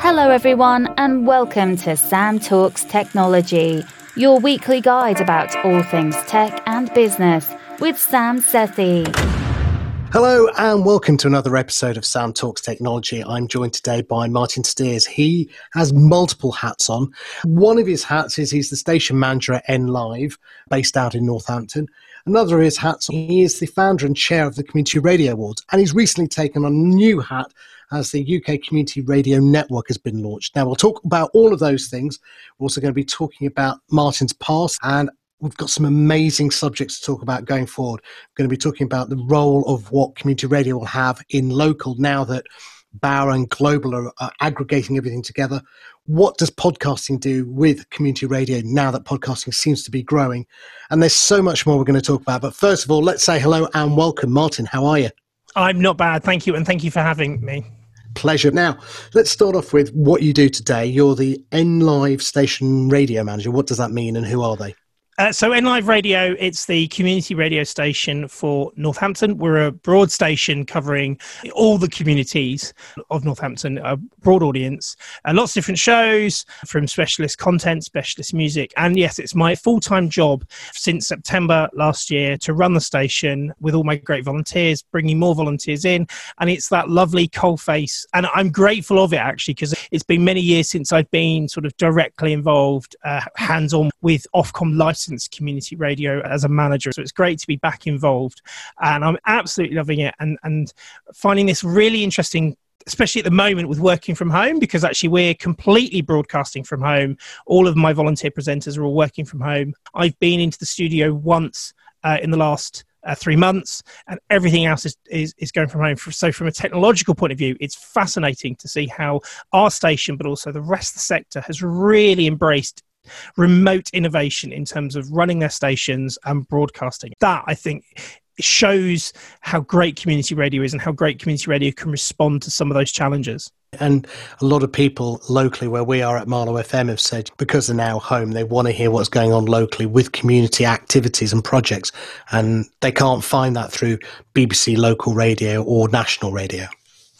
Hello, everyone, and welcome to Sam Talks Technology, your weekly guide about all things tech and business with Sam Sethi. Hello and welcome to another episode of Sam Talks Technology. I'm joined today by Martin Steers. He has multiple hats on. One of his hats is he's the station manager at NLive, based out in Northampton. Another of his hats, he is the founder and chair of the Community Radio Awards, and he's recently taken on a new hat as the UK Community Radio Network has been launched. Now, we'll talk about all of those things. We're also going to be talking about Martin's past and we've got some amazing subjects to talk about going forward. We're going to be talking about the role of what community radio will have in local now that Bauer and Global are, are aggregating everything together. What does podcasting do with community radio now that podcasting seems to be growing? And there's so much more we're going to talk about. But first of all, let's say hello and welcome. Martin, how are you? I'm not bad. Thank you. And thank you for having me. Pleasure. Now, let's start off with what you do today. You're the NLive station radio manager. What does that mean and who are they? Uh, so, NLive Radio, it's the community radio station for Northampton. We're a broad station covering all the communities of Northampton, a broad audience, and lots of different shows from specialist content, specialist music. And yes, it's my full time job since September last year to run the station with all my great volunteers, bringing more volunteers in. And it's that lovely cold face. And I'm grateful of it actually, because it's been many years since I've been sort of directly involved, uh, hands on with Ofcom license community radio as a manager. So it's great to be back involved, and I'm absolutely loving it and and finding this really interesting especially at the moment with working from home because actually we're completely broadcasting from home all of my volunteer presenters are all working from home i've been into the studio once uh, in the last uh, three months, and everything else is, is, is going from home. So, from a technological point of view, it's fascinating to see how our station, but also the rest of the sector, has really embraced remote innovation in terms of running their stations and broadcasting. That I think shows how great community radio is and how great community radio can respond to some of those challenges. And a lot of people locally where we are at Marlow FM have said because they're now home, they want to hear what's going on locally with community activities and projects. And they can't find that through BBC local radio or national radio.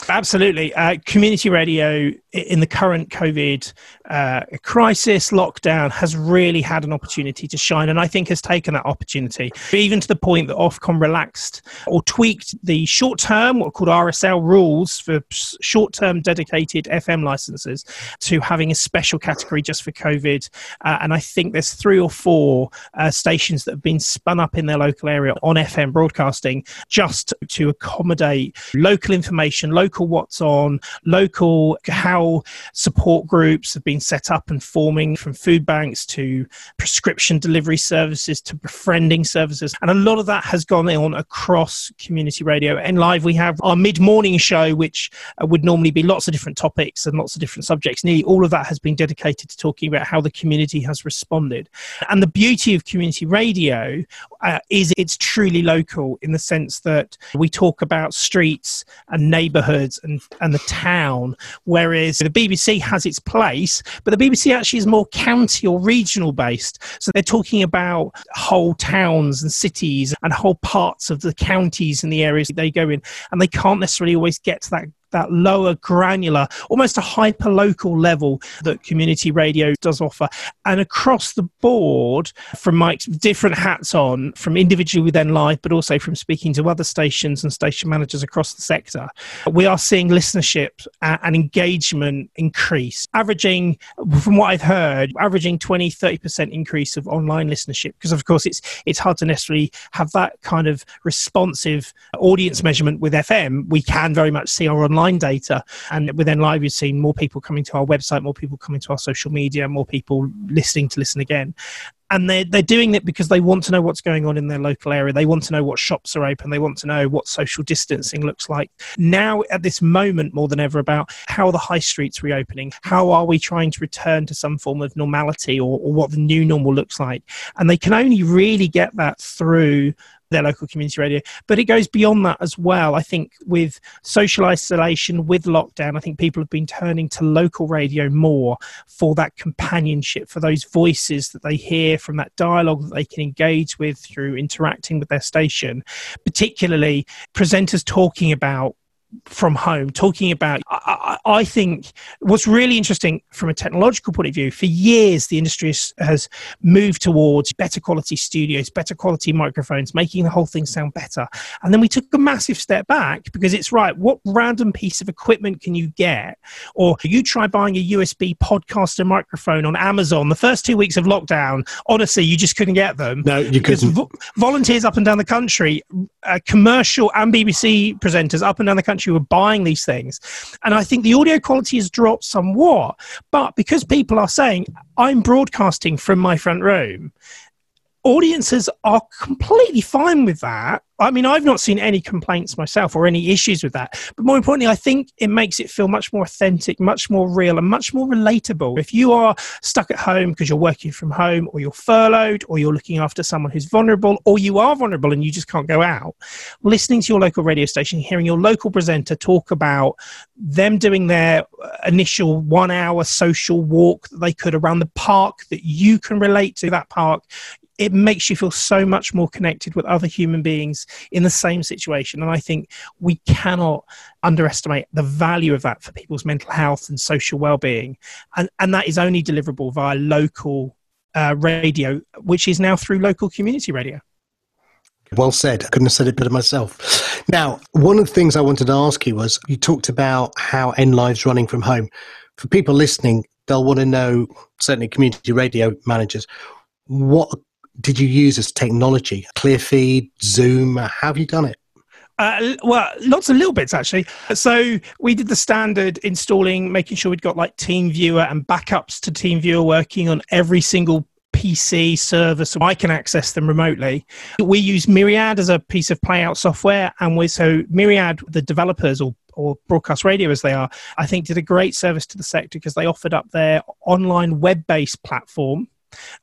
Absolutely. Uh, community radio in the current COVID uh, crisis, lockdown, has really had an opportunity to shine, and I think has taken that opportunity, even to the point that Ofcom relaxed or tweaked the short term, what are called RSL rules for short term dedicated FM licenses, to having a special category just for COVID. Uh, and I think there's three or four uh, stations that have been spun up in their local area on FM broadcasting just to accommodate local information, local what's on, local how how support groups have been set up and forming from food banks to prescription delivery services to befriending services. And a lot of that has gone on across community radio. NLive, we have our mid morning show, which uh, would normally be lots of different topics and lots of different subjects. Nearly all of that has been dedicated to talking about how the community has responded. And the beauty of community radio uh, is it's truly local in the sense that we talk about streets and neighborhoods and, and the town, whereas the BBC has its place, but the BBC actually is more county or regional based. So they're talking about whole towns and cities and whole parts of the counties and the areas they go in, and they can't necessarily always get to that that lower granular, almost a hyper local level that community radio does offer. And across the board, from Mike's different hats on, from individually with NLive, but also from speaking to other stations and station managers across the sector, we are seeing listenership uh, and engagement increase, averaging, from what I've heard, averaging 20, 30% increase of online listenership. Because, of course, it's, it's hard to necessarily have that kind of responsive audience measurement with FM. We can very much see our online online data. And with NLive, you've seen more people coming to our website, more people coming to our social media, more people listening to listen again and they're, they're doing it because they want to know what's going on in their local area. They want to know what shops are open. They want to know what social distancing looks like. Now, at this moment, more than ever, about how are the high streets reopening. How are we trying to return to some form of normality or, or what the new normal looks like? And they can only really get that through their local community radio. But it goes beyond that as well. I think with social isolation, with lockdown, I think people have been turning to local radio more for that companionship, for those voices that they hear from that dialogue that they can engage with through interacting with their station, particularly presenters talking about from home talking about I, I, think what's really interesting from a technological point of view for years the industry has moved towards better quality studios better quality microphones making the whole thing sound better. And then we took a massive step back because it's right what random piece of equipment can you get? Or you try buying a usb podcaster microphone on amazon the first two weeks of lockdown honestly you just couldn't get them. No you couldn't. vo- volunteers up and down the country uh, commercial and bbc presenters up and down the country country were buying these things. And I think the audio quality has dropped somewhat. But because people are saying, I'm broadcasting from my front room, audiences are completely fine with that I mean, I've not seen any complaints myself or any issues with that. But more importantly, I think it makes it feel much more authentic, much more real, and much more relatable. If you are stuck at home because you're working from home, or you're furloughed, or you're looking after someone who's vulnerable, or you are vulnerable and you just can't go out, listening to your local radio station, hearing your local presenter talk about them doing their uh, initial one hour social walk that they could around the park that you can relate to that park it makes you feel so much more connected with other human beings in the same situation. And I think we cannot underestimate the value of that for people's mental health and social well-being. And, and that is only deliverable via local uh, radio, which is now through local community radio. Well said. I couldn't have said it better myself. Now, one of the things I wanted to ask you was you talked about how NLive's running from home. For people listening, they'll want to know, certainly community radio managers, what did you use as technology? CleanFeed, Zoom? How have you done it? Uh, well, lots of little bits actually. So we did the standard installing, making sure we'd got like TeamViewer and backups to TeamViewer working on every single PC server so I can access them remotely. We use Myriad as a piece of playout software, and we so Myriad, the developers or or broadcast radio as they are, I think did a great service to the sector because they offered up their online web based platform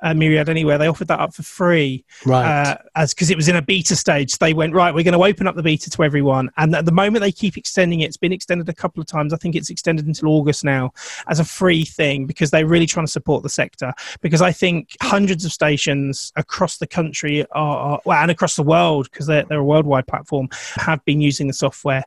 uh, Myriad Anywhere. They offered that up for free, right? Uh, as because it was in a beta stage. They went right. We're going to open up the beta to everyone, and at the moment they keep extending it. It's been extended a couple of times. I think it's extended until August now as a free thing because they're really trying to support the sector. Because I think hundreds of stations across the country are, are well, and across the world because they're, they're a worldwide platform have been using the software,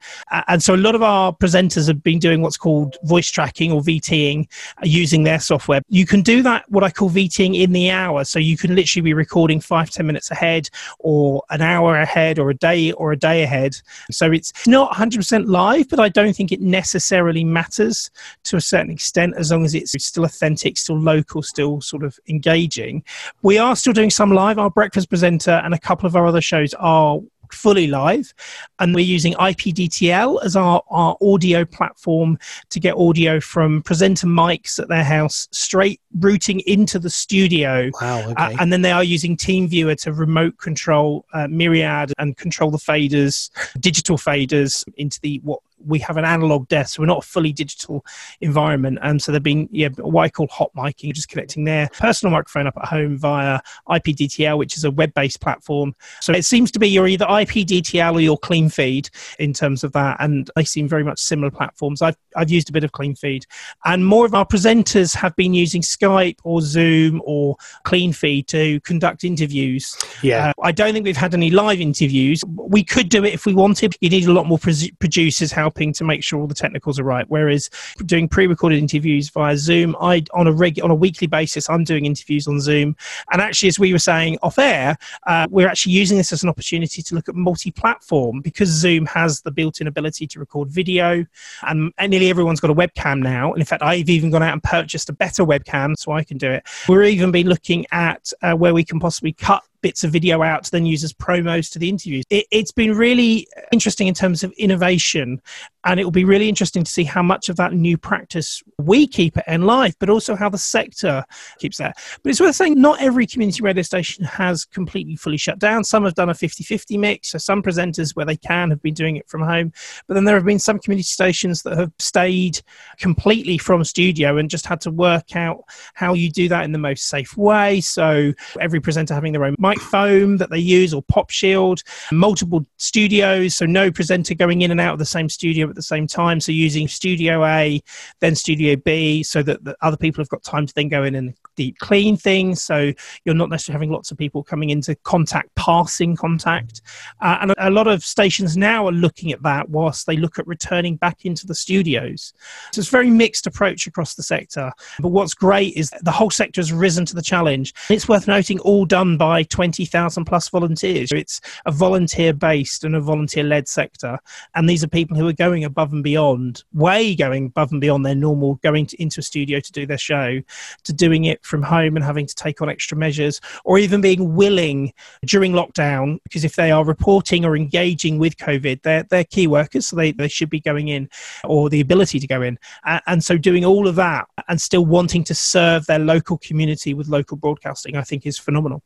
and so a lot of our presenters have been doing what's called voice tracking or VTing uh, using their software. You can do that what I call VTing in the hour. So you can literally be recording five, ten minutes ahead or an hour ahead or a day or a day ahead. So it's not 100% live, but I don't think it necessarily matters to a certain extent as long as it's still authentic, still local, still sort of engaging. We are still doing some live. Our breakfast presenter and a couple of our other shows are fully live. And we're using IPDTL as our, our audio platform to get audio from presenter mics at their house straight routing into the studio. Wow. Okay. Uh, and then they are using TeamViewer to remote control uh, Myriad and control the faders, digital faders into the what we have an analog desk, so we're not a fully digital environment. And so they're being yeah, what I call hot miking, just connecting their personal microphone up at home via IPDTL, which is a web based platform. So it seems to be you're either IPDTL or you're CleanFeed in terms of that. And they seem very much similar platforms. I've, I've used a bit of CleanFeed. And more of our presenters have been using Skype or Zoom or CleanFeed to conduct interviews. Yeah. Uh, I don't think we've had any live interviews. We could do it if we wanted. You need a lot more producers, how helping to make sure all the technicals are right. Whereas doing pre-recorded interviews via Zoom, I on a reg on a weekly basis, I'm doing interviews on Zoom. And actually, as we were saying off air, uh, we're actually using this as an opportunity to look at multi-platform because Zoom has the built-in ability to record video, and, and nearly everyone's got a webcam now. And in fact, I've even gone out and purchased a better webcam so I can do it. We're even been looking at uh, where we can possibly cut bits of video out to then use as promos to the interviews. It, has been really interesting in terms of innovation, and it will be really interesting to see how much of that new practice we keep at NLive, but also how the sector keeps that. But it's worth saying not every community radio station has completely fully shut down. Some have done a 50 50 mix, so some presenters where they can have been doing it from home. But then there have been some community stations that have stayed completely from studio and just had to work out how you do that in the most safe way. So every presenter having their own foam that they use or pop shield, multiple studios, so no presenter going in and out of the same studio at the same time. So using Studio A, then Studio B, so that the other people have got time to then go in and deep clean things. So you're not necessarily having lots of people coming into contact, passing contact. Uh, and a lot of stations now are looking at that whilst they look at returning back into the studios. So it's a very mixed approach across the sector. But what's great is the whole sector has risen to the challenge. It's worth noting all done by 20,000 plus volunteers. It's a volunteer based and a volunteer led sector. And these are people who are going above and beyond, way going above and beyond their normal going to, into a studio to do their show, to doing it from home and having to take on extra measures, or even being willing during lockdown, because if they are reporting or engaging with COVID, they're, they're key workers, so they, they should be going in or the ability to go in. and so doing all of that and still wanting to serve their local community with local broadcasting, I think is phenomenal.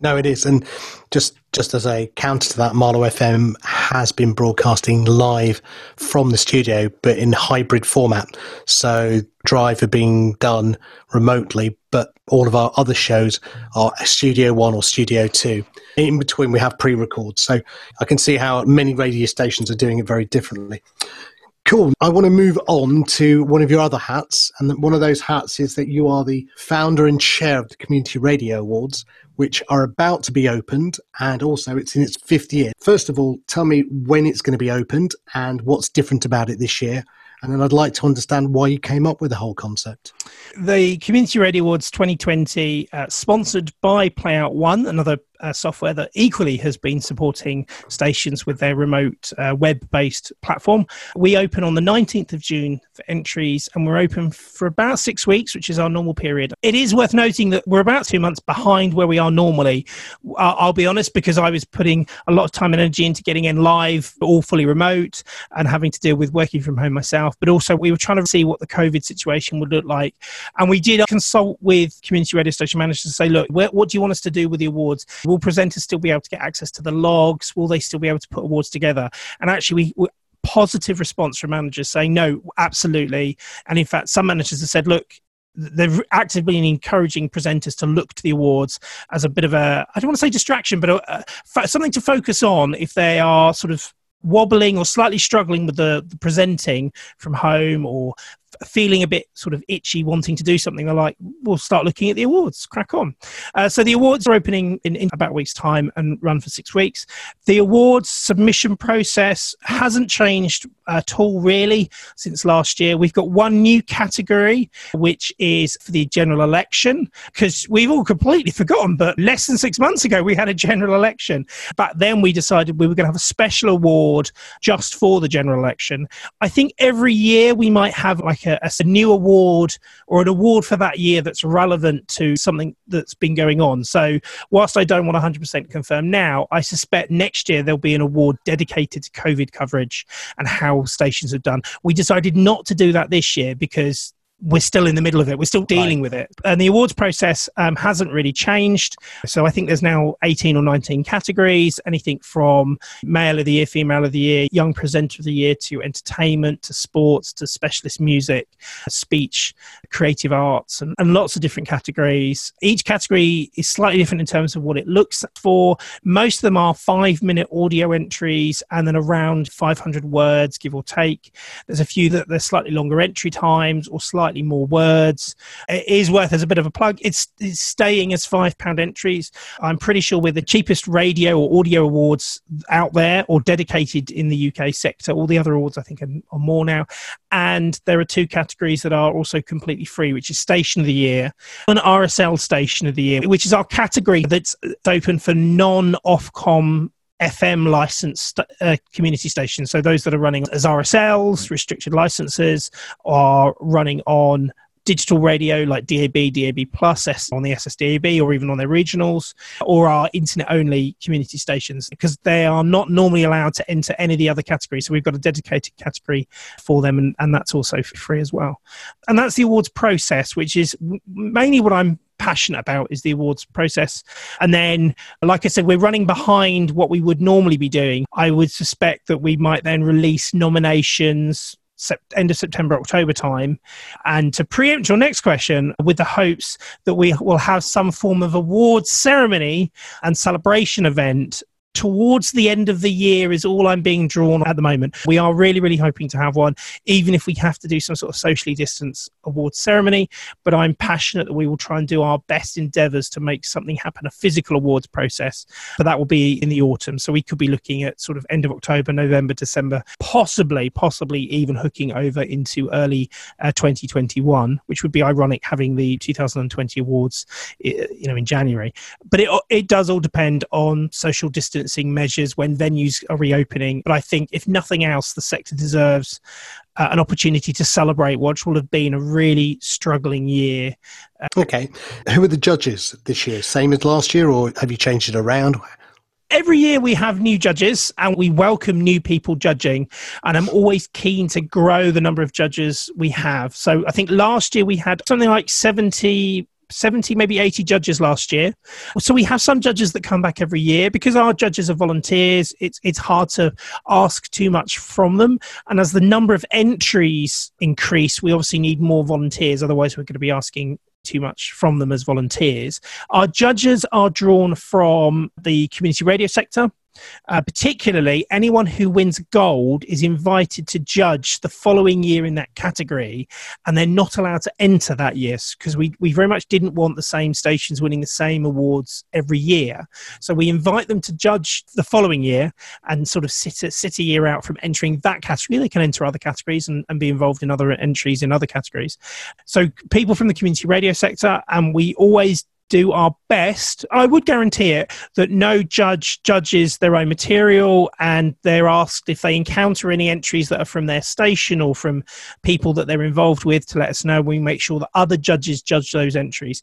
No, it is, and just just as a counter to that, Marlow FM has been broadcasting live from the studio, but in hybrid format. So Drive are being done remotely, but all of our other shows are Studio One or Studio Two. In between, we have pre-records, so I can see how many radio stations are doing it very differently. Cool. I want to move on to one of your other hats. And one of those hats is that you are the founder and chair of the Community Radio Awards, which are about to be opened. And also, it's in its fifth year. First of all, tell me when it's going to be opened and what's different about it this year. And then I'd like to understand why you came up with the whole concept. The Community Radio Awards 2020, uh, sponsored by Playout One, another uh, software that equally has been supporting stations with their remote uh, web based platform. We open on the 19th of June for entries and we're open for about six weeks, which is our normal period. It is worth noting that we're about two months behind where we are normally. I'll be honest, because I was putting a lot of time and energy into getting NLive, all fully remote, and having to deal with working from home myself. But also, we were trying to see what the COVID situation would look like. And we did consult with community radio station managers to say, look, what do you want us to do with the awards? Will presenters still be able to get access to the logs? Will they still be able to put awards together? And actually, we, positive response from managers saying no, absolutely. And in fact, some managers have said, look, they've actively been encouraging presenters to look to the awards as a bit of a I don't want to say distraction, but a, a, something to focus on if they are sort of wobbling or slightly struggling with the, the presenting from home or feeling a bit sort of itchy, wanting to do something, they're like, we'll start looking at the awards, crack on. Uh, so the awards are opening in, in, about a week's time and run for six weeks. The awards submission process hasn't changed at all, really, since last year. We've got one new category, which is for the general election, because we've all completely forgotten, but less than six months ago, we had a general election. But then we decided we were going to have a special award just for the general election. I think every year we might have like a, a, new award or an award for that year that's relevant to something that's been going on. So, whilst I don't want 100% confirm now, I suspect next year there'll be an award dedicated to COVID coverage and how stations have done. We decided not to do that this year because we're still in the middle of it. We're still dealing right. with it. And the awards process um, hasn't really changed. So I think there's now 18 or 19 categories, anything from male of the year, female of the year, young presenter of the year, to entertainment, to sports, to specialist music, speech, creative arts, and, and lots of different categories. Each category is slightly different in terms of what it looks for. Most of them are five minute audio entries and then around 500 words, give or take. There's a few that they're slightly longer entry times or slightly slightly more words. It is worth as a bit of a plug. It's, it's staying as five pound entries. I'm pretty sure we're the cheapest radio or audio awards out there or dedicated in the UK sector. All the other awards I think are, are more now. And there are two categories that are also completely free, which is Station of the Year and RSL Station of the Year, which is our category that's open for non Ofcom FM licensed uh, community stations. So those that are running as RSLs, restricted licenses, are running on digital radio like DAB, DAB Plus on the SSDAB or even on their regionals, or are internet only community stations because they are not normally allowed to enter any of the other categories. So we've got a dedicated category for them, and, and that's also free as well. And that's the awards process, which is mainly what I'm passionate about is the awards process. And then, like I said, we're running behind what we would normally be doing. I would suspect that we might then release nominations end of September, October time. And to preempt your next question, with the hopes that we will have some form of awards ceremony and celebration event towards the end of the year is all I'm being drawn at the moment. We are really, really hoping to have one, even if we have to do some sort of socially distanced awards ceremony. But I'm passionate that we will try and do our best endeavours to make something happen, a physical awards process. But that will be in the autumn. So we could be looking at sort of end of October, November, December, possibly, possibly even hooking over into early uh, 2021, which would be ironic having the 2020 awards, you know, in January. But it, it does all depend on social distance distancing measures when venues are reopening. But I think, if nothing else, the sector deserves uh, an opportunity to celebrate what will have been a really struggling year. Uh, okay. Who are the judges this year? Same as last year, or have you changed it around? Every year we have new judges and we welcome new people judging. And I'm always keen to grow the number of judges we have. So I think last year we had something like 70 70 maybe 80 judges last year. So we have some judges that come back every year. Because our judges are volunteers it's it's hard to ask too much from them. And as the number of entries increase we obviously need more volunteers. Otherwise we're going to be asking too much from them as volunteers. Our judges are drawn from the community radio sector uh, particularly, anyone who wins gold is invited to judge the following year in that category, and they're not allowed to enter that year because we, we very much didn't want the same stations winning the same awards every year. So we invite them to judge the following year and sort of sit a, sit a year out from entering that category. They can enter other categories and, and be involved in other entries in other categories. So people from the community radio sector, and we always do our best. I would guarantee it that no judge judges their own material and they're asked if they encounter any entries that are from their station or from people that they're involved with to let us know. We make sure that other judges judge those entries.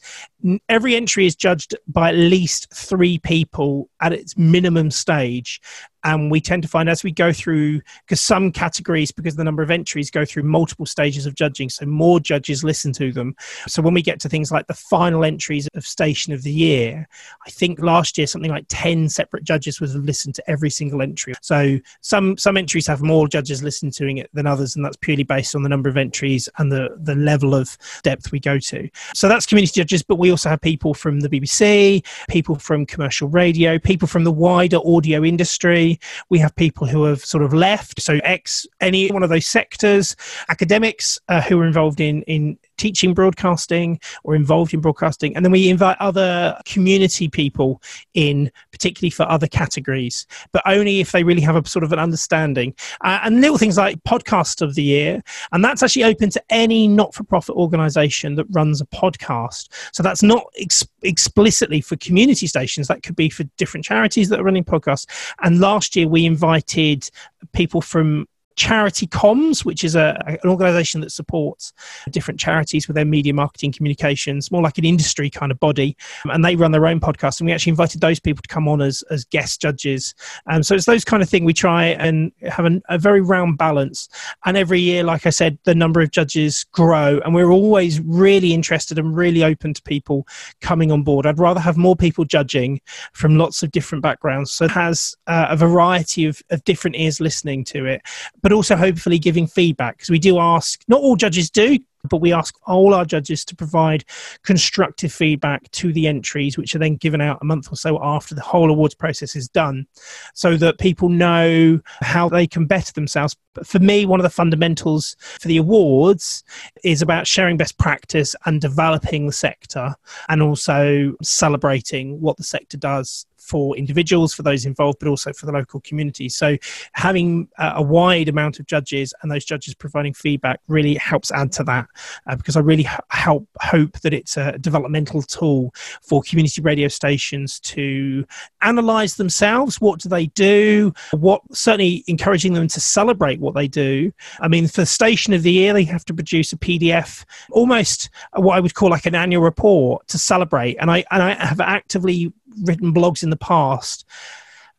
Every entry is judged by at least three people at its minimum stage and we tend to find as we go through because some categories because the number of entries go through multiple stages of judging so more judges listen to them. So when we get to things like the final entries of station of the year i think last year something like 10 separate judges would have listened to every single entry. So some some entries have more judges listening to it than others and that's purely based on the number of entries and the the level of depth we go to. So that's community judges but we also have people from the bbc people from commercial radio people from the wider audio industry we have people who have sort of left, so ex any one of those sectors, academics uh, who are involved in in teaching broadcasting or involved in broadcasting. And then we invite other community people in, particularly for other categories, but only if they really have a sort of an understanding. Uh, and little things like podcast of the year. And that's actually open to any not for profit organization that runs a podcast. So that's not ex- explicitly for community stations, that could be for different charities that are running podcasts. And last year we invited people from Charity Comms, which is a, an organization that supports different charities with their media marketing communications, more like an industry kind of body. And they run their own podcast. And we actually invited those people to come on as, as guest judges. Um, so it's those kind of thing we try and have an, a very round balance. And every year, like I said, the number of judges grow. And we're always really interested and really open to people coming on board. I'd rather have more people judging from lots of different backgrounds. So it has uh, a variety of, of different ears listening to it but also hopefully giving feedback because we do ask, not all judges do, but we ask all our judges to provide constructive feedback to the entries, which are then given out a month or so after the whole awards process is done, so that people know how they can better themselves. But for me, one of the fundamentals for the awards is about sharing best practice and developing the sector and also celebrating what the sector does for individuals, for those involved, but also for the local community. So having a wide amount of judges and those judges providing feedback really helps add to that uh, because I really h- help hope that it's a developmental tool for community radio stations to analyze themselves. What do they do? What certainly encouraging them to celebrate what they do. I mean, for Station of the Year, they have to produce a PDF, almost what I would call like an annual report to celebrate. And I and I have actively written blogs in the past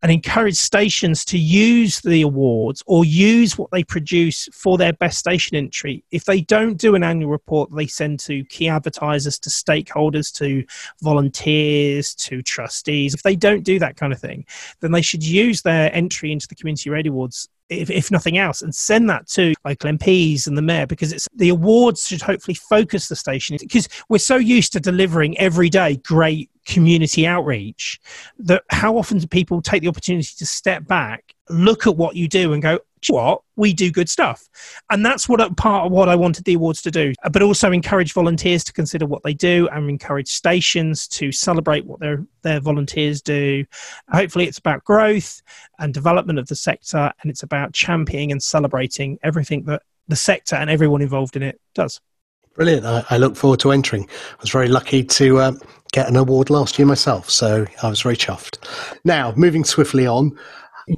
and encourage stations to use the awards or use what they produce for their best station entry. If they don't do an annual report, they send to key advertisers, to stakeholders, to volunteers, to trustees. If they don't do that kind of thing, then they should use their entry into the Community Radio Awards if, if nothing else, and send that to local MPs and the mayor because it's the awards should hopefully focus the station because we're so used to delivering every day great community outreach that how often do people take the opportunity to step back, look at what you do, and go, what? We do good stuff. And that's what part of what i wanted the awards to do. But also encourage volunteers to consider what they do and encourage stations to celebrate what their their volunteers do. Hopefully it's about growth and development of the sector and it's about championing and celebrating everything that the sector and everyone involved in it does. Brilliant. I, I, look forward to entering. I was very lucky to um, get an award last year myself, so I was very chuffed. Now, moving swiftly on,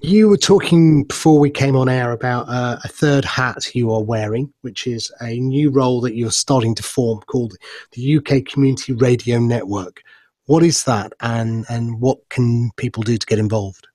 you were talking before we came on air about uh, a third hat you are wearing, which is a new role that you're starting to form called the UK Community Radio Network. What is that, and, and what can people do to get involved?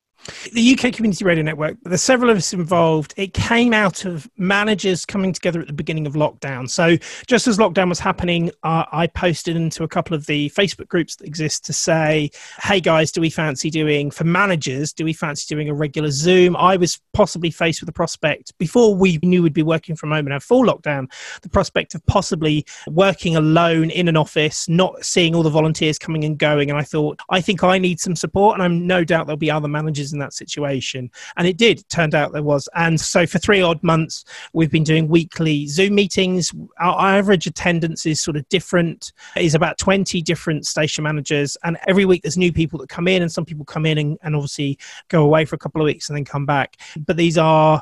The UK Community Radio Network, there's several of us involved. It came out of managers coming together at the beginning of lockdown. So, just as lockdown was happening, uh, I posted into a couple of the Facebook groups that exist to say, hey guys, do we fancy doing, for managers, do we fancy doing a regular Zoom? I was possibly faced with the prospect, before we knew we'd be working from home and have full lockdown, the prospect of possibly working alone in an office, not seeing all the volunteers coming and going. And I thought, I think I need some support. And I'm no doubt there'll be other managers in that situation. And it did, turned out there was. And so for three odd months, we've been doing weekly Zoom meetings. Our average attendance is sort of different, is about 20 different station managers. And every week there's new people that come in, and some people come in and, and obviously go away for a couple of weeks and then come back. But these are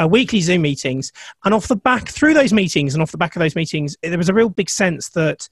uh, weekly Zoom meetings. And off the back, through those meetings and off the back of those meetings, there was a real big sense that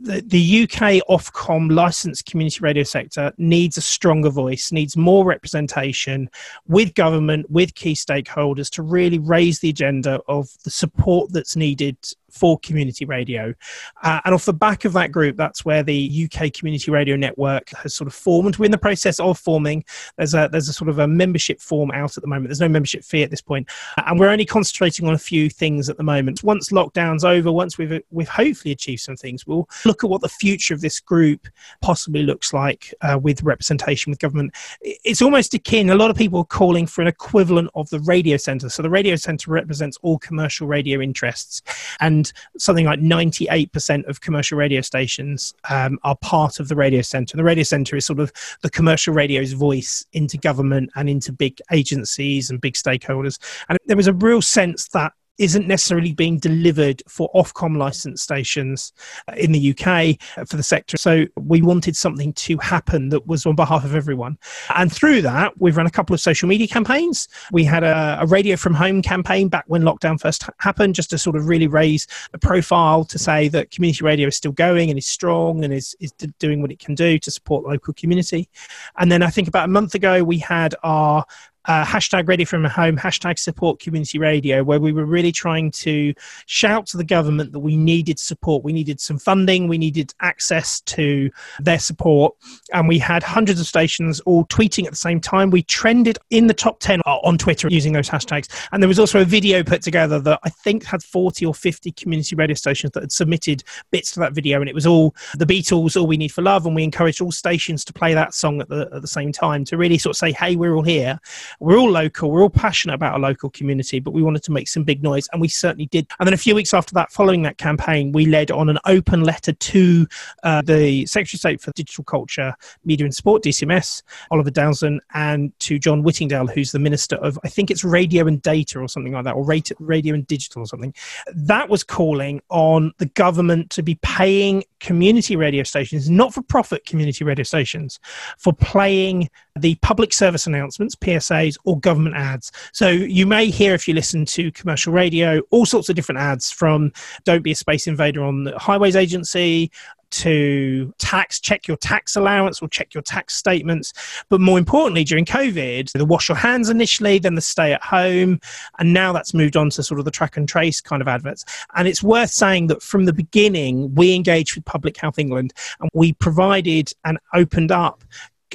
the, UK Ofcom licensed community radio sector needs a stronger voice, needs more representation with government, with key stakeholders to really raise the agenda of the support that's needed for community radio. Uh, and off the back of that group, that's where the UK Community Radio Network has sort of formed. We're in the process of forming. There's a there's a sort of a membership form out at the moment. There's no membership fee at this point, uh, and we're only concentrating on a few things at the moment. Once lockdown's over, once we've we've hopefully achieved some things, we'll look at what the future of this group possibly looks like uh, with representation with government. It's almost akin. A lot of people are calling for an equivalent of the radio centre. So the radio centre represents all commercial radio interests, and something like 98% of commercial radio stations um, are part of the radio centre. And the radio centre is sort of the commercial radio's voice into government and into big agencies and big stakeholders. And there was a real sense that isn't necessarily being delivered for Ofcom licensed stations uh, in the UK uh, for the sector. So we wanted something to happen that was on behalf of everyone. And through that, we've run a couple of social media campaigns. We had a, a radio from home campaign back when lockdown first happened, just to sort of really raise the profile to say that community radio is still going and is strong and is, is doing what it can do to support local community. And then I think about a month ago, we had our uh, hashtag ready from home, hashtag support community radio, where we were really trying to shout to the government that we needed support. We needed some funding, we needed access to their support. And we had hundreds of stations all tweeting at the same time. We trended in the top 10 on Twitter using those hashtags. And there was also a video put together that I think had 40 or 50 community radio stations that had submitted bits to that video. And it was all the Beatles, All We Need for Love. And we encouraged all stations to play that song at the, at the same time to really sort of say, hey, we're all here we're all local, we're all passionate about our local community, but we wanted to make some big noise, and we certainly did. And then a few weeks after that, following that campaign, we led on an open letter to uh, the Secretary of State for Digital Culture, Media and Sport, DCMS, Oliver Dowden, and to John Whittingdale, who's the Minister of, I think it's Radio and Data or something like that, or Radio and Digital or something. That was calling on the government to be paying community radio stations, not for profit community radio stations, for playing the public service announcements, PSAs, or government ads. So you may hear, if you listen to commercial radio, all sorts of different ads from Don't Be a Space Invader on the Highways Agency to tax, check your tax allowance or check your tax statements. But more importantly, during COVID, the wash your hands initially, then the stay at home, and now that's moved on to sort of the track and trace kind of adverts. And it's worth saying that from the beginning, we engaged with Public Health England and we provided and opened up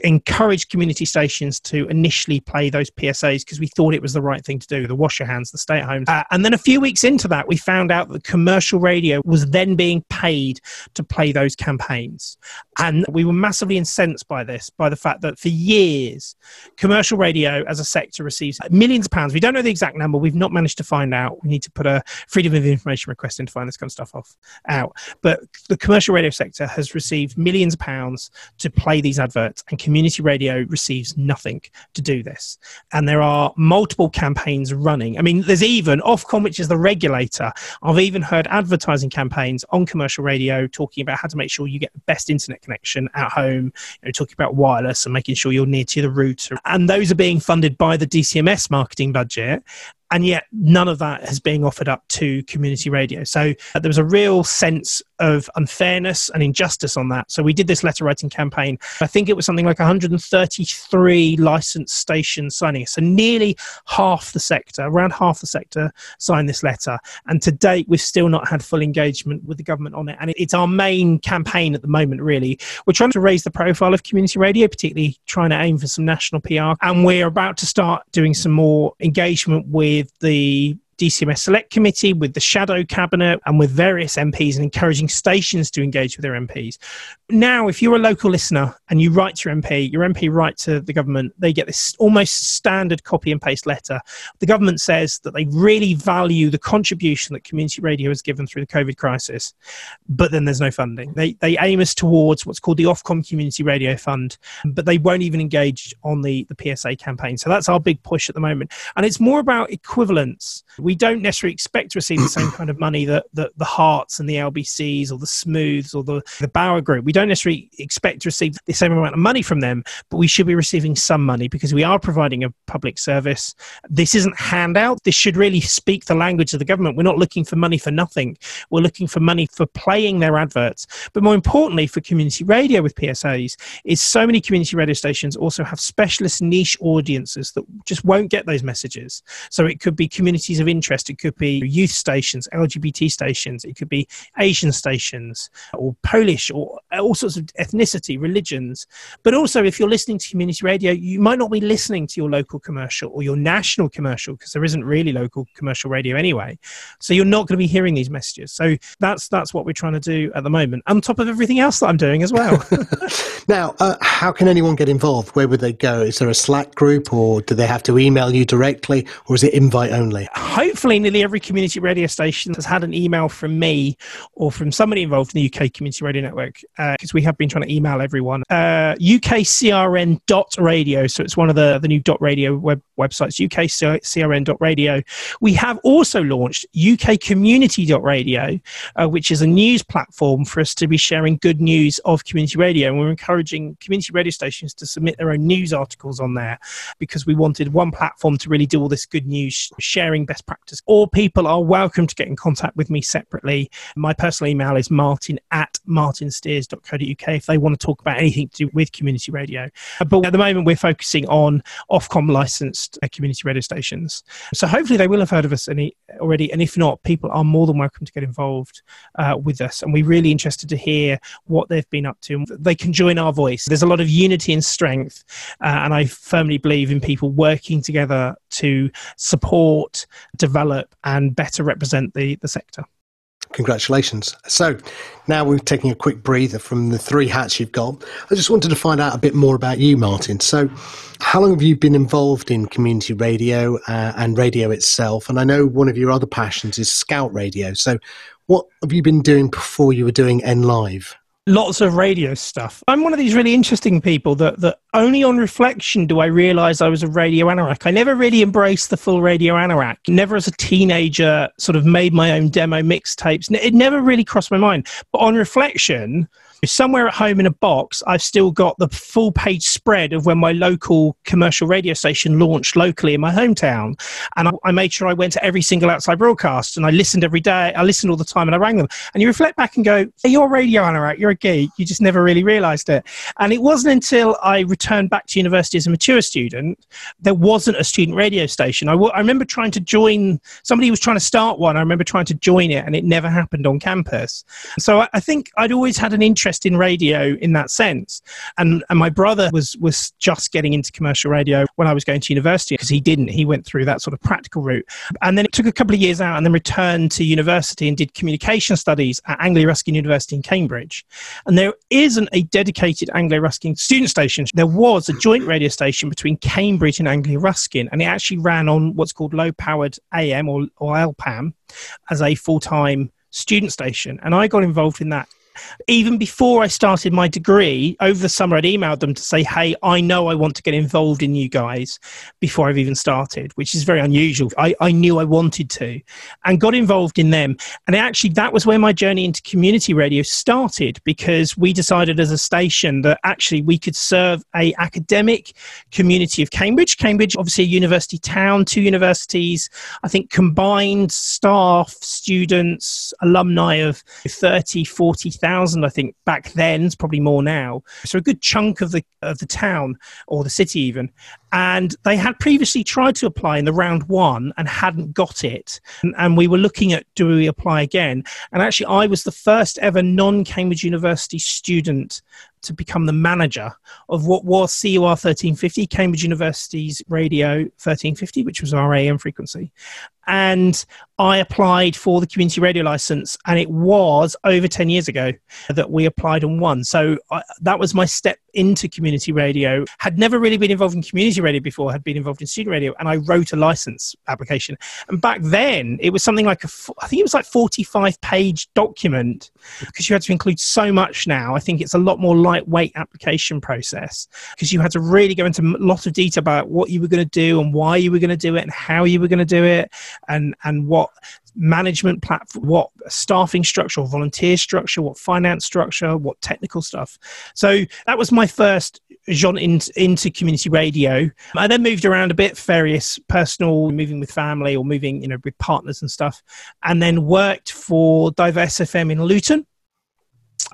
encouraged community stations to initially play those PSAs because we thought it was the right thing to do the wash your hands, the stay at home. Uh, and then a few weeks into that, we found out that commercial radio was then being paid to play those campaigns. And we were massively incensed by this, by the fact that for years, commercial radio as a sector receives millions of pounds. We don't know the exact number. We've not managed to find out. We need to put a freedom of information request in to find this kind of stuff off out. But the commercial radio sector has received millions of pounds to play these adverts, and community radio receives nothing to do this. And there are multiple campaigns running. I mean, there's even Ofcom, which is the regulator. I've even heard advertising campaigns on commercial radio talking about how to make sure you get the best internet connection at home, you know, talking about wireless and making sure you're near to the router. And those are being funded by the DCMS marketing budget and yet none of that is being offered up to community radio. So uh, there was a real sense of unfairness and injustice on that. So we did this letter writing campaign. I think it was something like 133 licensed stations signing. So nearly half the sector, around half the sector, signed this letter. And to date, we've still not had full engagement with the government on it. And it's our main campaign at the moment, really. We're trying to raise the profile of community radio, particularly trying to aim for some national PR. And we're about to start doing some more engagement with the DCMS Select Committee, with the Shadow Cabinet, and with various MPs and encouraging stations to engage with their MPs. Now, if you're a local listener and you write to your MP, your MP writes to the government, they get this almost standard copy and paste letter. The government says that they really value the contribution that community radio has given through the COVID crisis, but then there's no funding. They, they aim us towards what's called the Ofcom Community Radio Fund, but they won't even engage on the, the PSA campaign. So that's our big push at the moment. And it's more about equivalence. We we don't necessarily expect to receive the same kind of money that, that the Hearts and the LBCs or the Smooths or the, the Bauer Group, we don't necessarily expect to receive the same amount of money from them, but we should be receiving some money because we are providing a public service. This isn't handout. This should really speak the language of the government. We're not looking for money for nothing. We're looking for money for playing their adverts. But more importantly, for community radio with PSAs, is so many community radio stations also have specialist niche audiences that just won't get those messages. So it could be communities of interest interest. It could be youth stations, LGBT stations, it could be Asian stations, or Polish, or all sorts of ethnicity, religions. But also, if you're listening to community radio, you might not be listening to your local commercial or your national commercial because there isn't really local commercial radio anyway. So you're not going to be hearing these messages. So that's that's what we're trying to do at the moment, on top of everything else that I'm doing as well. now, uh, how can anyone get involved? Where would they go? Is there a Slack group, or do they have to email you directly, or is it invite only? Hopefully nearly every community radio station has had an email from me or from somebody involved in the UK Community Radio Network because uh, we have been trying to email everyone. Uh, UKCRN.radio, so it's one of the, the new dot radio web websites, UKCRN.radio. We have also launched UK Community.radio, uh, which is a news platform for us to be sharing good news of community radio. And we're encouraging community radio stations to submit their own news articles on there because we wanted one platform to really do all this good news, sharing best practice. All people are welcome to get in contact with me separately. My personal email is martin at martinsteers.co.uk if they want to talk about anything to do with community radio. But at the moment, we're focusing on Ofcom licensed uh, community radio stations. So hopefully they will have heard of us any, already. And if not, people are more than welcome to get involved uh, with us. And we're really interested to hear what they've been up to. They can join our voice. There's a lot of unity and strength. Uh, and I firmly believe in people working together to support, develop, and better represent the, the sector. Congratulations. So now we're taking a quick breather from the three hats you've got. I just wanted to find out a bit more about you, Martin. So, how long have you been involved in community radio uh, and radio itself? And I know one of your other passions is scout radio. So, what have you been doing before you were doing NLive? Lots of radio stuff. I'm one of these really interesting people that, that only on reflection do I realize I was a radio anorak. I never really embraced the full radio anorak. Never as a teenager sort of made my own demo mixtapes. It never really crossed my mind. But on reflection, somewhere at home in a box, I've still got the full page spread of when my local commercial radio station launched locally in my hometown. And I, I, made sure I went to every single outside broadcast and I listened every day. I listened all the time and I rang them. And you reflect back and go, hey, you're a radio anorak, you're a geek. You just never really realized it. And it wasn't until I returned back to university as a mature student, there wasn't a student radio station. I, w- I remember trying to join, somebody was trying to start one. I remember trying to join it and it never happened on campus. So I, I think I'd always had an interest interest in radio in that sense. And, and my brother was, was just getting into commercial radio when I was going to university because he didn't. He went through that sort of practical route. And then it took a couple of years out and then returned to university and did communication studies at Anglia Ruskin University in Cambridge. And there isn't a dedicated Anglia Ruskin student station. There was a joint radio station between Cambridge and Anglia Ruskin, and it actually ran on what's called low powered AM or, or LPAM as a full time student station. And I got involved in that even before I started my degree, over the summer, I'd emailed them to say, Hey, I know I want to get involved in you guys before I've even started, which is very unusual. I, I knew I wanted to and got involved in them. And actually, that was where my journey into community radio started because we decided as a station that actually we could serve a academic community of Cambridge. Cambridge, obviously a university town, two universities, I think combined staff, students, alumni of 30, 40 thousand, I think, back then. It's probably more now. So a good chunk of the of the town or the city even and they had previously tried to apply in the round one and hadn't got it. And, and, we were looking at do we apply again? And actually, I was the first ever non Cambridge University student to become the manager of what was CUR 1350, Cambridge University's Radio 1350, which was our AM frequency. And I applied for the community radio license, and it was over 10 years ago that we applied and won. So I, that was my step into community radio. Had never really been involved in community radio before, had been involved in student radio, and I wrote a license application. And back then, it was something like a, I think it was like 45 page document because you had to include so much now. I think it's a lot more lightweight application process because you had to really go into a lot of detail about what you were going to do and why you were going to do it and how you were going to do it and, and what management platform, what staffing structure volunteer structure, what finance structure, what technical stuff. So that was my first genre in, into community radio. I then moved around a bit, various personal, moving with family or moving, you know, with partners and stuff, and then worked for Diverse FM in Luton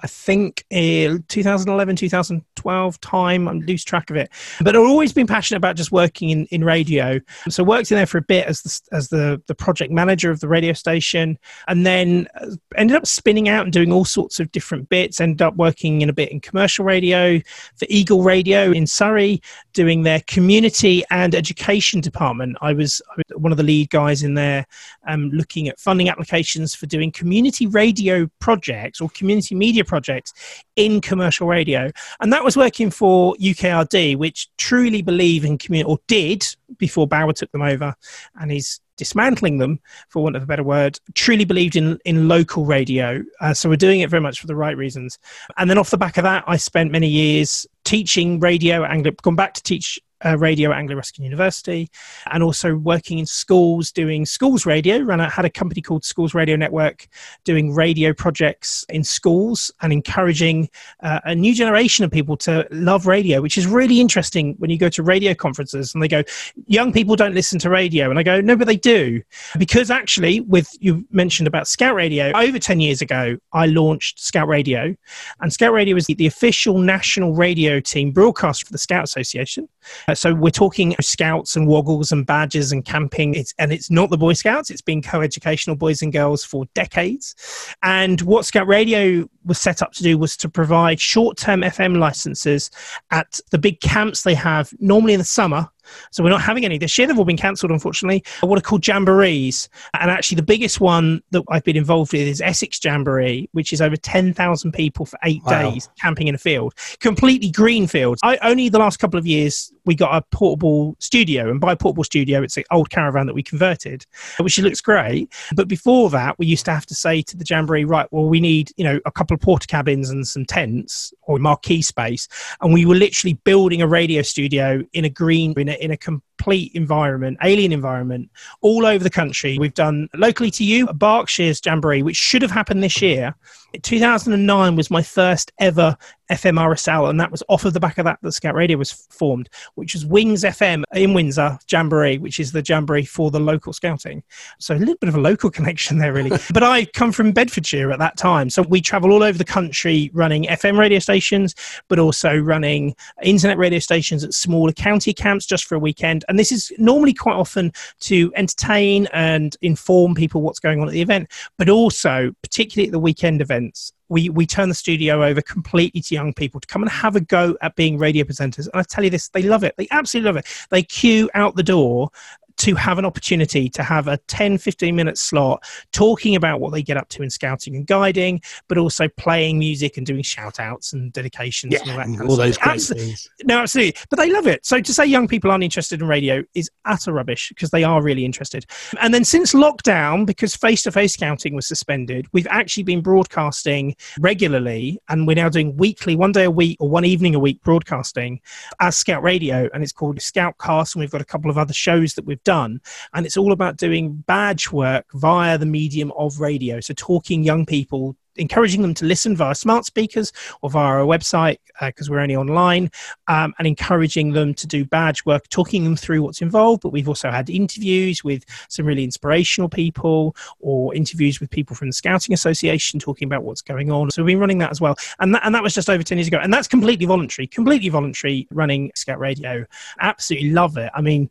I think in 2011, 2012 time. I'm lose track of it, but I've always been passionate about just working in, in radio. So worked in there for a bit as the, as the, the project manager of the radio station, and then uh, ended up spinning out and doing all sorts of different bits. Ended up working in a bit in commercial radio for Eagle Radio in Surrey, doing their community and education department. I was, I was one of the lead guys in there, um, looking at funding applications for doing community radio projects or community media projects in commercial radio. And that was working for UKRD, which truly believe in community, or did before Bauer took them over and he's dismantling them, for want of a better word, truly believed in, in local radio. Uh, so we're doing it very much for the right reasons. And then off the back of that, I spent many years teaching radio, Anglo, gone back to teach uh, radio at Anglia Ruskin University, and also working in schools doing schools radio. Ran had a company called Schools Radio Network, doing radio projects in schools and encouraging uh, a new generation of people to love radio, which is really interesting when you go to radio conferences and they go, "Young people don't listen to radio," and I go, "No, but they do," because actually, with you mentioned about Scout Radio, over ten years ago, I launched Scout Radio, and Scout Radio is the, the official national radio team broadcast for the Scout Association. Uh, so we're talking scouts and woggles and badges and camping. It's, and it's not the Boy Scouts. It's been co-educational boys and girls for decades. And what Scout Radio was set up to do was to provide short-term FM licenses at the big camps they have normally in the summer so we're not having any this year. They've all been cancelled, unfortunately. What are called jamborees. And actually, the biggest one that I've been involved with is Essex Jamboree, which is over 10,000 people for eight wow. days camping in a field, completely green fields. I only the last couple of years we got a portable studio, and by portable studio, it's an old caravan that we converted, which looks great. But before that, we used to have to say to the jamboree, right, well, we need you know a couple of porta cabins and some tents or marquee space, and we were literally building a radio studio in a green in a, in a complete environment, alien environment, all over the country. We've done locally to you, Berkshire's Jamboree, which should have happened this year. 2009 was my first ever FM RSL, and that was off of the back of that that Scout Radio was formed, which was Wings FM in Windsor Jamboree, which is the jamboree for the local scouting. So a little bit of a local connection there, really. but I come from Bedfordshire at that time, so we travel all over the country running FM radio stations, but also running internet radio stations at smaller county camps just for a weekend, And this is normally quite often to entertain and inform people what's going on at the event, but also, particularly at the weekend events, we, we turn the studio over completely to young people to come and have a go at being radio presenters. And I tell you this, they love it. They absolutely love it. They queue out the door to have an opportunity to have a 10 15 minute slot talking about what they get up to in scouting and guiding but also playing music and doing shout outs and dedications yeah, and all that and kind all of those stuff. great Absolutely. things. No, absolutely. But they love it. So to say young people aren't interested in radio is utter rubbish because they are really interested. And then since lockdown, because face to face scouting was suspended, we've actually been broadcasting regularly and we're now doing weekly, one day a week or one evening a week broadcasting as Scout Radio. And it's called Scoutcast. And we've got a couple of other shows that we've done. And it's all about doing badge work via the medium of radio. So talking young people encouraging them to listen via smart speakers or via our website because uh, we're only online um, and encouraging them to do badge work talking them through what's involved. But we've also had interviews with some really inspirational people or interviews with people from the scouting association talking about what's going on. So we've been running that as well. And that, and that was just over 10 years ago. And that's completely voluntary completely voluntary running scout radio. Absolutely love it. I mean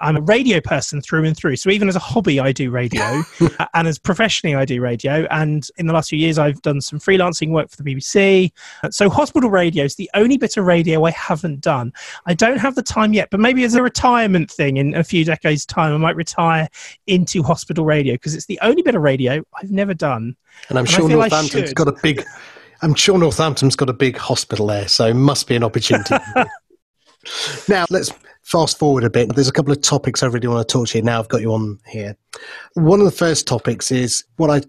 I'm a radio person through and through. So even as a hobby, I do radio, uh, and as professionally, I do radio. And in the last few years, I've done some freelancing work for the BBC. Uh, so hospital radio is the only bit of radio I haven't done. I don't have the time yet, but maybe as a retirement thing in a few decades' time, I might retire into hospital radio because it's the only bit of radio I've never done. And I'm And sure Northampton's got a big. I'm sure Northampton's got a big hospital there, so must be an opportunity. now let's fast forward a bit. There's a couple of topics I really want to talk to you. Now I've got you on here. One of the first topics is what I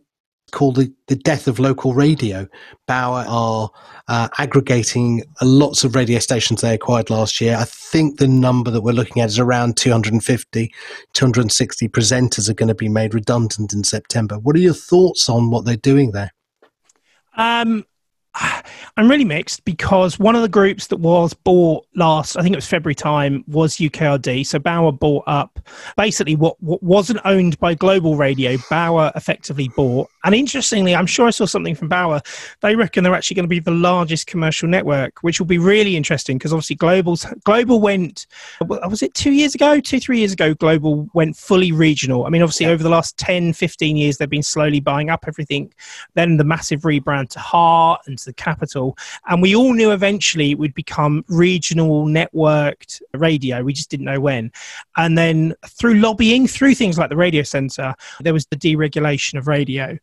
call the, the death of local radio. Bauer are uh, aggregating lots of radio stations they acquired last year. I think the number that we're looking at is around 250, 260 presenters are going to be made redundant in September. What are your thoughts on what they're doing there? Um, I'm really mixed because one of the groups that was bought last, I think it was February time, was UKRD. So Bauer bought up basically what, what wasn't owned by Global Radio. Bauer effectively bought. And interestingly, I'm sure I saw something from Bauer. They reckon they're actually going to be the largest commercial network, which will be really interesting because obviously Global's Global went. Was it two years ago, two three years ago? Global went fully regional. I mean, obviously over the last 10, 15 years, they've been slowly buying up everything. Then the massive rebrand to Heart and to the Capital, and we all knew eventually it would become regional networked radio. We just didn't know when. And then through lobbying, through things like the radio centre, there was the deregulation of radio.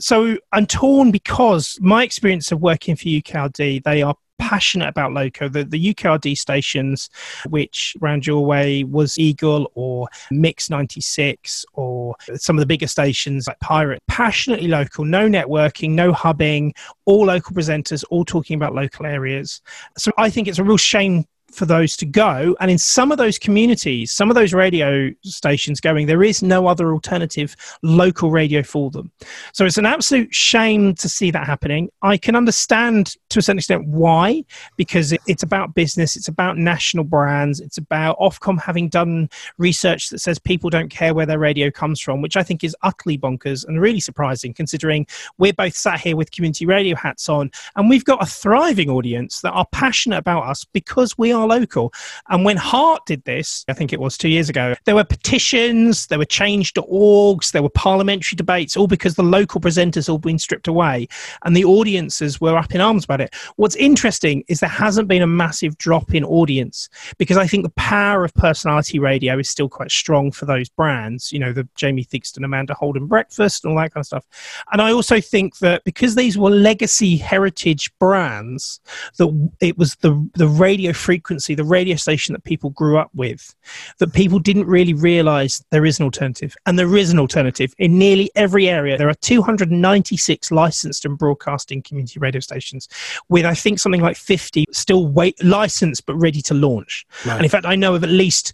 So I'm torn because my experience of working for UKRD, they are passionate about loco. The, the UKRD stations, which around your way was Eagle or Mix 96 or some of the bigger stations like Pirate, passionately local, no networking, no hubbing, all local presenters, all talking about local areas. So I think it's a real shame for those to go. And in some of those communities, some of those radio stations going, there is no other alternative local radio for them. So it's an absolute shame to see that happening. I can understand to a certain extent why, because it's about business, it's about national brands, it's about Ofcom having done research that says people don't care where their radio comes from, which I think is utterly bonkers and really surprising considering we're both sat here with community radio hats on and we've got a thriving audience that are passionate about us because we are local. And when Heart did this, I think it was two years ago, there were petitions, there were change.orgs, there were parliamentary debates, all because the local presenters all been stripped away and the audiences were up in arms about it. What's interesting is there hasn't been a massive drop in audience because I think the power of personality radio is still quite strong for those brands, you know, the Jamie Theakston, Amanda Holden breakfast and all that kind of stuff. And I also think that because these were legacy heritage brands, that it was the, the radio frequency, the radio station that people grew up with, that people didn't really realize there is an alternative. And there is an alternative in nearly every area. There are 296 licensed and broadcasting community radio stations, with I think something like 50 still wait licensed but ready to launch. Right. And in fact, I know of at least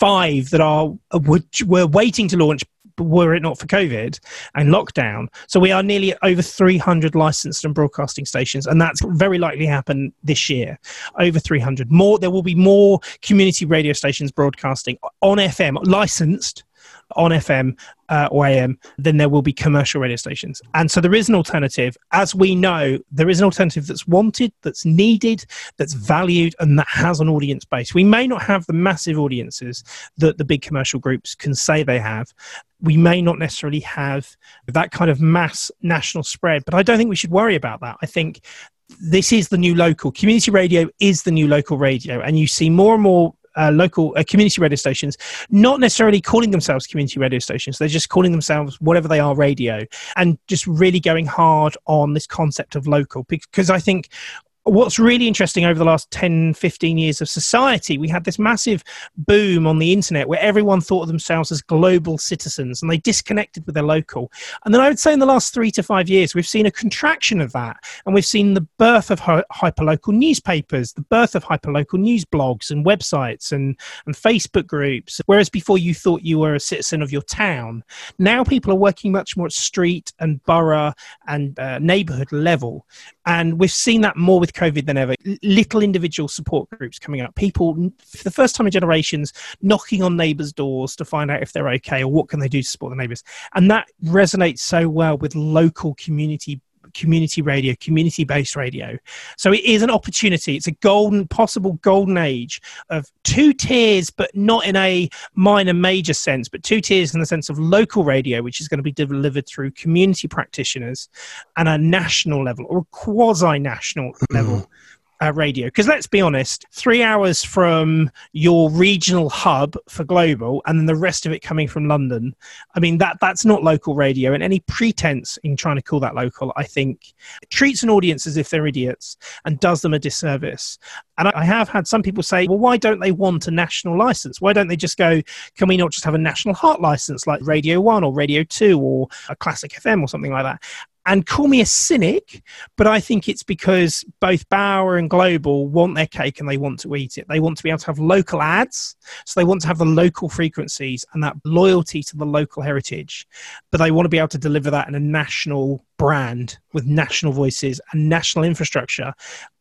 five that are uh, were, were waiting to launch were it not for COVID and lockdown. So we are nearly over 300 licensed and broadcasting stations, and that's very likely to happen this year. Over 300 more. There will be more community radio stations broadcasting on FM licensed on FM uh, or AM, then there will be commercial radio stations. And so there is an alternative. As we know, there is an alternative that's wanted, that's needed, that's valued, and that has an audience base. We may not have the massive audiences that the big commercial groups can say they have. We may not necessarily have that kind of mass national spread, but I don't think we should worry about that. I think this is the new local. Community radio is the new local radio, and you see more and more uh, local uh, community radio stations, not necessarily calling themselves community radio stations. They're just calling themselves whatever they are, radio, and just really going hard on this concept of local. Because I think what's really interesting over the last 10 15 years of society we had this massive boom on the internet where everyone thought of themselves as global citizens and they disconnected with their local. And then i would say in the last three to five years we've seen a contraction of that. And we've seen the birth of hyperlocal newspapers the birth of hyperlocal news blogs and websites and, and facebook groups whereas before you thought you were a citizen of your town. Now people are working much more at street and borough and uh, neighborhood level and we've seen that more with COVID than ever. Little individual support groups coming up, people for the first time in generations knocking on neighbours' doors to find out if they're okay or what can they do to support the neighbours. And that resonates so well with local community community radio, community based radio. So it is an opportunity. It's a golden, possible golden age of two tiers, but not in a minor major sense, but two tiers in the sense of local radio, which is going to be delivered through community practitioners and a national level or quasi national mm-hmm. level uh, radio. Because let's be honest, three hours from your regional hub for global, and then the rest of it coming from London. I mean that that's not local radio, and any pretense in trying to call that local, I think, treats an audience as if they're idiots and does them a disservice. And I have had some people say, well, why don't they want a national license? Why don't they just go, can we not just have a national heart license like Radio 1 or Radio 2 or a classic FM or something like that? And call me a cynic, but I think it's because both Bauer and Global want their cake and they want to eat it. They want to be able to have local ads, so they want to have the local frequencies and that loyalty to the local heritage, but they want to be able to deliver that in a national brand with national voices and national infrastructure,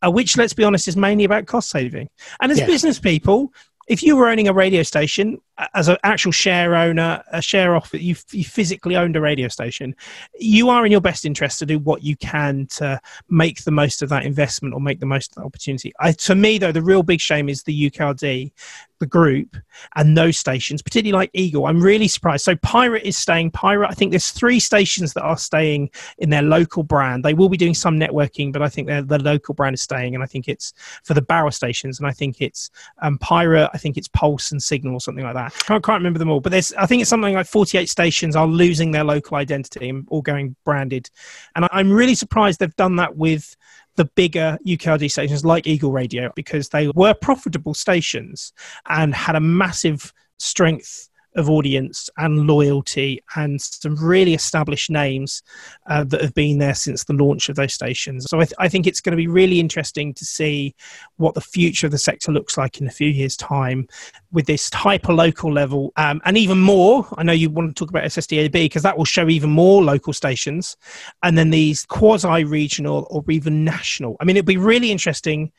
uh, which, let's be honest, is mainly about cost saving. And as business people, if you were owning a radio station as an actual share owner, a share off, you, you physically owned a radio station, you are in your best interest to do what you can to make the most of that investment or make the most of that opportunity. I, to me, though, the real big shame is the UKRD, the group, and those stations, particularly like Eagle. I'm really surprised. So Pirate is staying. Pirate, I think there's three stations that are staying in their local brand. They will be doing some networking, but I think the local brand is staying, and I think it's for the Bauer stations, and I think it's um, Pirate. I think it's Pulse and Signal or something like that. I can't, can't remember them all, but there's I think it's something like 48 stations are losing their local identity and all going branded, and I'm really surprised they've done that with the bigger UKRD stations like Eagle Radio because they were profitable stations and had a massive strength of audience and loyalty and some really established names uh, that have been there since the launch of those stations. So I, th- I think it's going to be really interesting to see what the future of the sector looks like in a few years' time with this hyper local level um, and even more. I know you want to talk about SSDAB because that will show even more local stations and then these quasi regional or even national. I mean, it'd be really interesting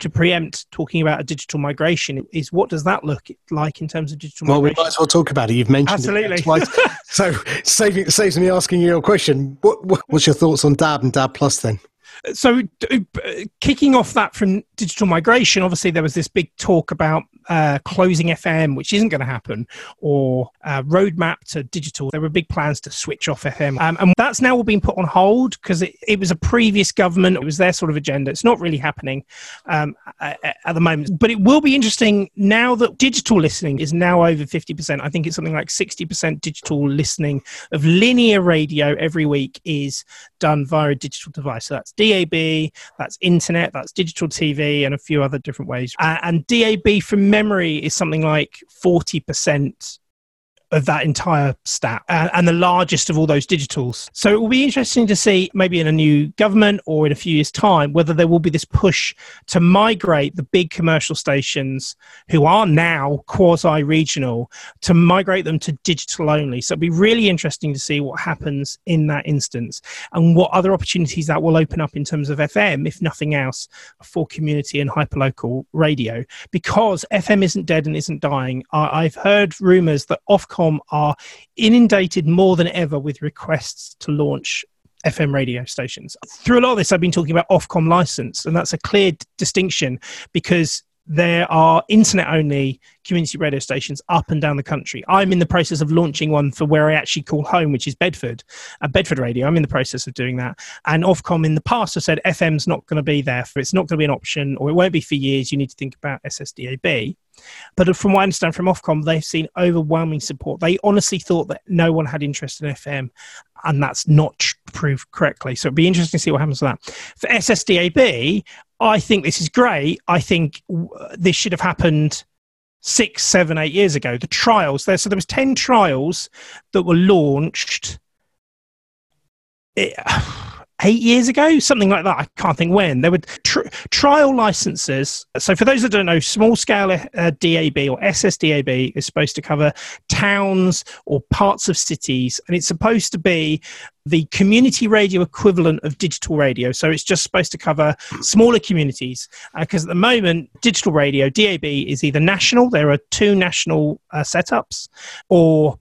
to preempt talking about a digital migration is what does that look like in terms of digital well, migration? we might as well talk about it. You've mentioned Absolutely. it twice. so saving, saves me asking you a question. What, what, what's your thoughts on DAB and DAB Plus then? So, uh, kicking off that from digital migration, obviously there was this big talk about uh, closing FM, which isn't going to happen, or uh, roadmap to digital. There were big plans to switch off FM. Um, and that's now all been put on hold because it, it, was a previous government. It was their sort of agenda. It's not really happening um, at, at, the moment. But it will be interesting now that digital listening is now over 50%. I think it's something like 60% digital listening of linear radio every week is done via a digital device. So that's DAB, that's internet, that's digital TV, and a few other different ways. Uh, and DAB from memory is something like 40% of that entire stat and, and, the largest of all those digitals. So it will be interesting to see maybe in a new government or in a few years' time whether there will be this push to migrate the big commercial stations who are now quasi regional to migrate them to digital only. So it'll be really interesting to see what happens in that instance and what other opportunities that will open up in terms of FM, if nothing else, for community and hyperlocal radio because FM isn't dead and isn't dying. I, I've heard rumors that off Ofcom are inundated more than ever with requests to launch FM radio stations. Through a lot of this, I've been talking about Ofcom license, and that's a clear d- distinction because there are internet only community radio stations up and down the country. I'm in the process of launching one for where I actually call home, which is Bedford, uh, Bedford Radio. I'm in the process of doing that. And Ofcom in the past have said FM's not going to be there for it's not going to be an option or it won't be for years. You need to think about SSDAB. But from what I understand from Ofcom, they've seen overwhelming support. They honestly thought that no one had interest in FM, and that's not proved correctly. So it'd be interesting to see what happens to that. For SSDAB, I think this is great. I think this should have happened six, seven, eight years ago. The trials there, so there was ten trials that were launched. It, eight years ago, something like that. I can't think when. There were tr- trial licenses. So, for those that don't know, small scale uh, DAB or SSDAB is supposed to cover towns or parts of cities, and it's supposed to be the community radio equivalent of digital radio. So, it's just supposed to cover smaller communities. Because uh, at the moment, digital radio, DAB, is either national, there are two national uh, setups, or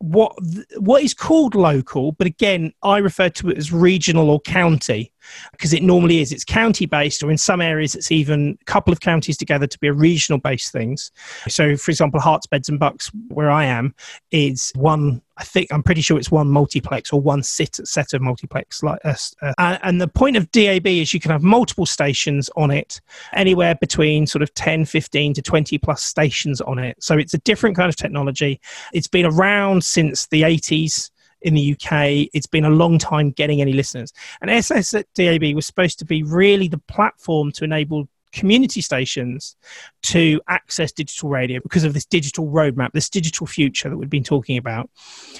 what what is called local, but again, I refer to it as regional or county because it normally is. It's county based, or in some areas, it's even a couple of counties together to be a regional based things. So, for example, Herts, Beds, and Bucks, where I am, is one. I think I'm pretty sure it's one multiplex or one set set of multiplex. Like uh, uh, and the point of DAB is you can have multiple stations on it, anywhere between sort of 10, 15 to 20 plus stations on it. So it's a different kind of technology. It's been around since the 80s in the UK. It's been a long time getting any listeners. And SSDAB was supposed to be really the platform to enable community stations to hmm. access digital radio because of this digital roadmap, this digital future that we've been talking about.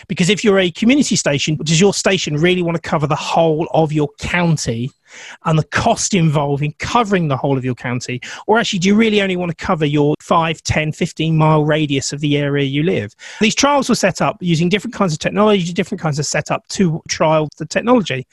Because if you're a community station, does your station really want to cover the whole of your county? And the cost involved in covering the whole of your county? Or actually, do you really only want to cover your 5, 10, 15 mile radius of the area you live? These trials were set up using different kinds of technology, different kinds of setup to trial the technology.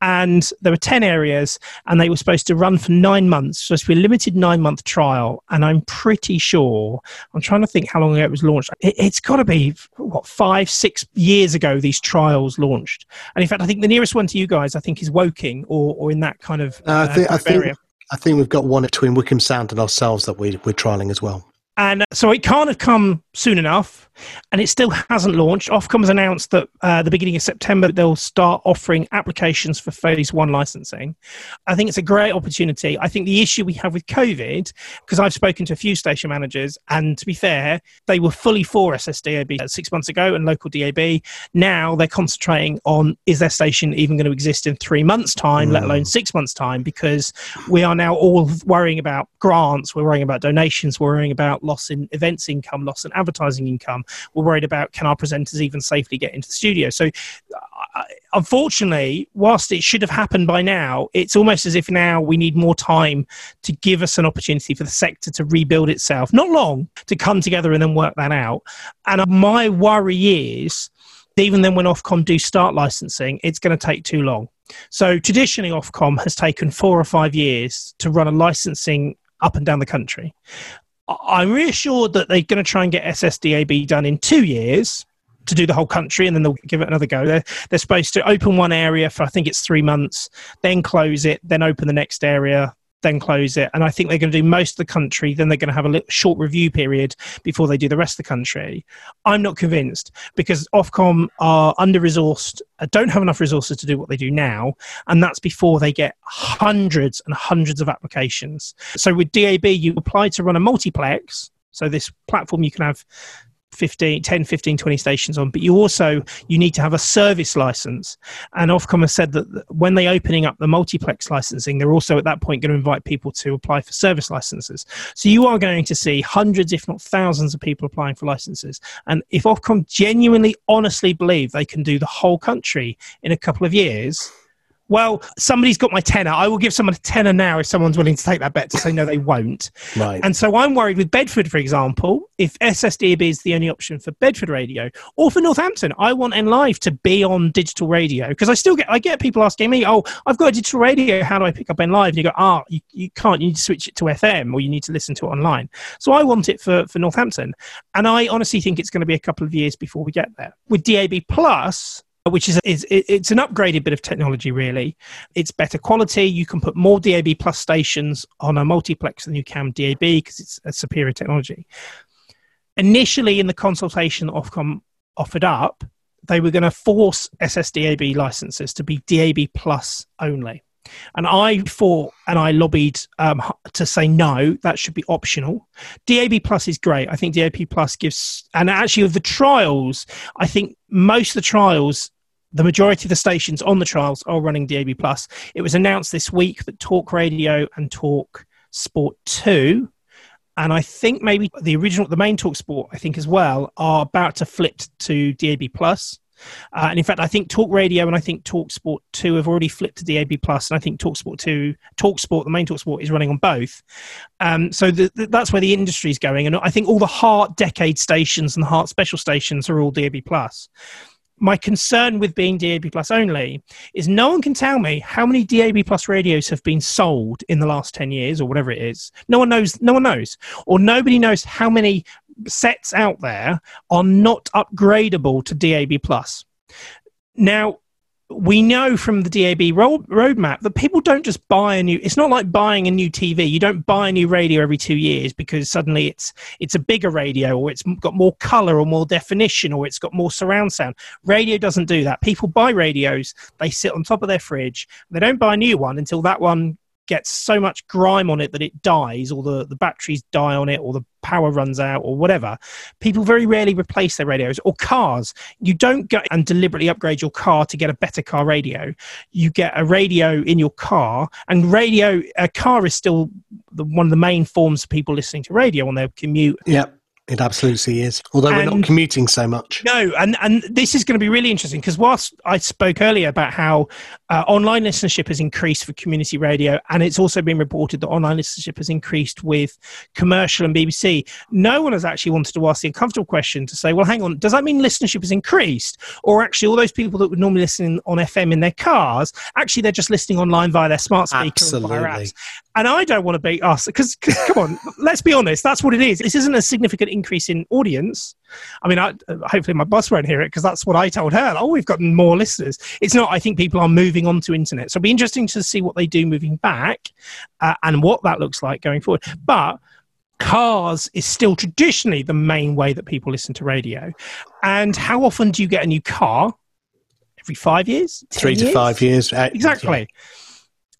And there were 10 areas, and they were supposed to run for nine months, supposed to be a limited nine month trial. And I'm pretty sure, I'm trying to think how long ago it was launched. It, has got to be, what, five, six years ago these trials launched. And in fact, I think the nearest one to you guys, I think, is Woking or, or in that kind of, uh, I think, I think, area. I think we've got one between Wycombe Sound and ourselves that we, we're trialing as well. And uh, so it can't have come soon enough and it still hasn't launched. Ofcom has announced that uh, the beginning of September they'll start offering applications for phase one licensing. I think it's a great opportunity. I think the issue we have with COVID, because I've spoken to a few station managers, and to be fair, they were fully for SSDAB six months ago and local DAB. Now they're concentrating on is their station even going to exist in three months' time, mm. let alone six months' time, because we are now all worrying about grants, we're worrying about donations, we're worrying about loss in events income, loss in advertising income we're worried about can our presenters even safely get into the studio. So, uh, unfortunately, whilst it should have happened by now, it's almost as if now we need more time to give us an opportunity for the sector to rebuild itself. Not long to come together and then work that out. And my worry is even then when Ofcom do start licensing, it's going to take too long. So traditionally, Ofcom has taken four or five years to run a licensing up and down the country. I'm reassured that they're going to try and get SSDAB done in two years to do the whole country and then they'll give it another go. They're, they're supposed to open one area for, I think it's three months, then close it, then open the next area, then close it. And I think they're going to do most of the country. Then they're going to have a little short review period before they do the rest of the country. I'm not convinced because Ofcom are under resourced, uh, don't have enough resources to do what they do now. And that's before they get hundreds and hundreds of applications. So with DAB, you apply to run a multiplex. So this platform you can have 15 10 15 20 stations on but you also you need to have a service license. And ofcom has said that when they're opening up the multiplex licensing they're also at that point going to invite people to apply for service licenses. So you are going to see hundreds if not thousands of people applying for licenses. And if ofcom genuinely honestly believe they can do the whole country in a couple of years Well, somebody's got my tenner. I will give someone a tenner now if someone's willing to take that bet to say no, they won't. Right. And so I'm worried with Bedford, for example, if SSDAB is the only option for Bedford radio or for Northampton, I want NLive to be on digital radio because I still get I get people asking me, oh, I've got a digital radio. How do I pick up NLive? And you go, ah, you, you can't. You need to switch it to FM or you need to listen to it online. So I want it for for Northampton, and I honestly think it's going to be a couple of years before we get there with DAB plus which is, is it's an upgraded bit of technology really. It's better quality. You can put more dab plus stations on a multiplex than you can dab because it's a superior technology. Initially in the consultation that ofcom offered up they were going to force ssdab licenses to be dab plus only and I fought and I lobbied um, to say no, that should be optional. DAB Plus is great. I think DAB Plus gives, and actually, of the trials, I think most of the trials, the majority of the stations on the trials are running DAB Plus. It was announced this week that Talk Radio and Talk Sport 2 and I think maybe the original, the main Talk Sport, I think as well, are about to flip to DAB Plus. Uh, and in fact, I think Talk Radio and I think Talk Sport 2 have already flipped to DAB Plus, and I think Talk Sport 2, Talk Sport, the main Talk Sport, is running on both. Um, so the, the, that's where the industry is going. And I think all the Heart Decade stations and the Heart Special stations are all DAB Plus my concern with being DAB Plus only is no one can tell me how many DAB Plus radios have been sold in the last 10 years or whatever it is. No one knows. No one knows. Or nobody knows how many sets out there are not upgradable to DAB plus. Now, we know from the DAB road, roadmap that people don't just buy a new. It's not like buying a new TV. You don't buy a new radio every two years because suddenly it's it's a bigger radio or it's got more color or more definition or it's got more surround sound. Radio doesn't do that. People buy radios. They sit on top of their fridge. They don't buy a new one until that one gets so much grime on it that it dies or the, the batteries die on it or the power runs out or whatever people very rarely replace their radios or cars you don't go and deliberately upgrade your car to get a better car radio you get a radio in your car and radio a car is still the, one of the main forms of people listening to radio on their commute yep it absolutely is. Although and, we're not commuting so much. No, and, and this is going to be really interesting because whilst I spoke earlier about how uh, online listenership has increased for community radio, and it's also been reported that online listenership has increased with commercial and BBC, no one has actually wanted to ask the uncomfortable question to say, well, hang on, does that mean listenership has increased? Or actually, all those people that would normally listen on FM in their cars, actually, they're just listening online via their smart speaker Absolutely. and via apps. And I don't want to be us because, come on, let's be honest, that's what it is. This isn't a significant increase in audience. I mean, I, hopefully my boss won't hear it because that's what I told her. Oh, we've got more listeners. It's not. I think people are moving on to internet, so it'll be interesting to see what they do moving back uh, and what that looks like going forward. But cars is still traditionally the main way that people listen to radio. And how often do you get a new car? Every five years? Three to years? five years. Exactly. Yeah.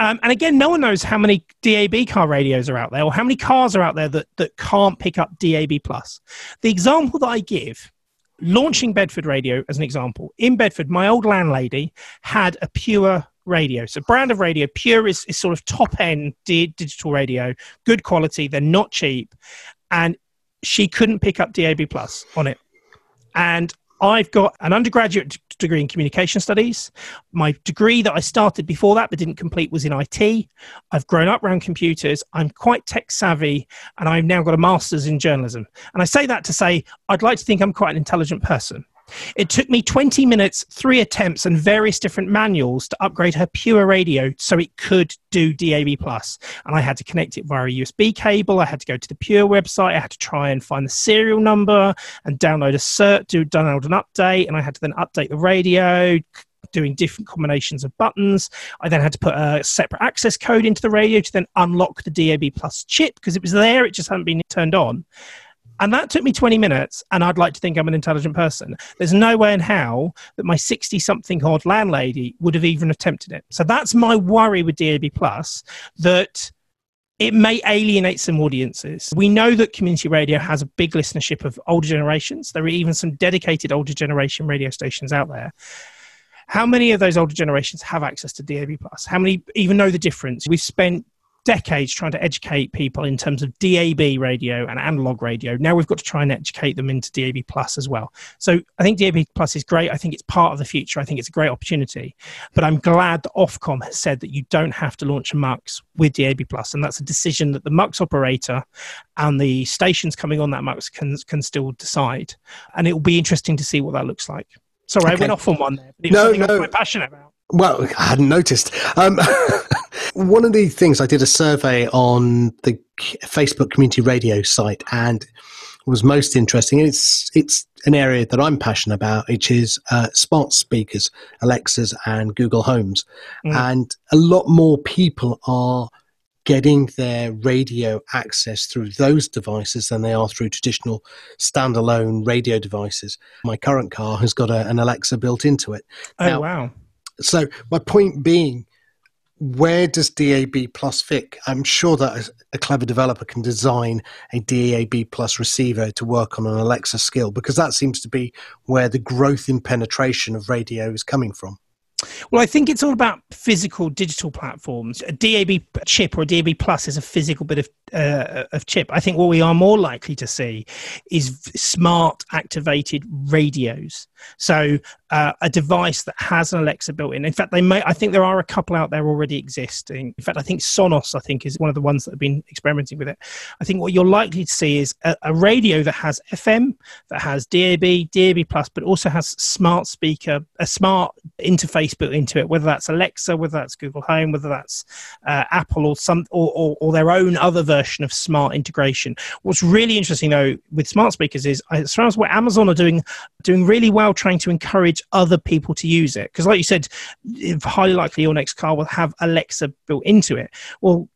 Um, and again, no one knows how many DAB car radios are out there or how many cars are out there that, that can't pick up DAB. plus. The example that I give, launching Bedford Radio as an example, in Bedford, my old landlady had a pure radio. So, brand of radio, pure is, is sort of top end di- digital radio, good quality, they're not cheap. And she couldn't pick up DAB plus on it. And I've got an undergraduate degree in communication studies. My degree that I started before that but didn't complete was in IT. I've grown up around computers. I'm quite tech savvy and I've now got a master's in journalism. And I say that to say I'd like to think I'm quite an intelligent person. It took me 20 minutes, three attempts, and various different manuals to upgrade her Pure radio so it could do DAB+. And I had to connect it via a USB cable. I had to go to the Pure website. I had to try and find the serial number and download a cert, do download an update, and I had to then update the radio, doing different combinations of buttons. I then had to put a separate access code into the radio to then unlock the DAB Plus chip because it was there, it just hadn't been turned on. And that took me 20 minutes, and I'd like to think I'm an intelligent person. There's no way in how that my 60 something odd landlady would have even attempted it. So that's my worry with DAB Plus that it may alienate some audiences. We know that community radio has a big listenership of older generations. There are even some dedicated older generation radio stations out there. How many of those older generations have access to DAB Plus? How many even know the difference? We've spent decades trying to educate people in terms of DAB radio and analog radio. Now we've got to try and educate them into DAB plus as well. So I think DAB plus is great. I think it's part of the future. I think it's a great opportunity. But I'm glad that Ofcom has said that you don't have to launch a MUX with DAB plus, and that's a decision that the MUX operator and the stations coming on that MUX can can still decide. And it will be interesting to see what that looks like. Sorry, okay. I went off on one there. But it was no, no. I'm quite passionate about. Well, I hadn't noticed. Um, one of the things I did a survey on the Facebook community radio site and was most interesting. It's it's an area that I'm passionate about, which is uh, smart speakers, Alexas and Google Homes, mm. and a lot more people are getting their radio access through those devices than they are through traditional standalone radio devices. My current car has got a, an Alexa built into it. Oh now, wow! So my point being where does DAB plus fit? I'm sure that a clever developer can design a DAB plus receiver to work on an Alexa skill because that seems to be where the growth in penetration of radio is coming from. Well, I think it's all about physical digital platforms. A DAB chip or a DAB plus is a physical bit of uh, of chip. I think what we are more likely to see is smart activated radios. So uh, a device that has an Alexa built in. In fact, they may. I think there are a couple out there already existing. In fact, I think Sonos, I think, is one of the ones that have been experimenting with it. I think what you're likely to see is a, a radio that has FM, that has DAB, DAB plus, but also has smart speaker, a smart interface built into it. Whether that's Alexa, whether that's Google Home, whether that's uh, Apple or some or, or, or their own other version of smart integration. What's really interesting though with smart speakers is as far as what Amazon are doing, doing really well trying to encourage other people to use it. Because like you said, highly likely your next car will have Alexa built into it. Well,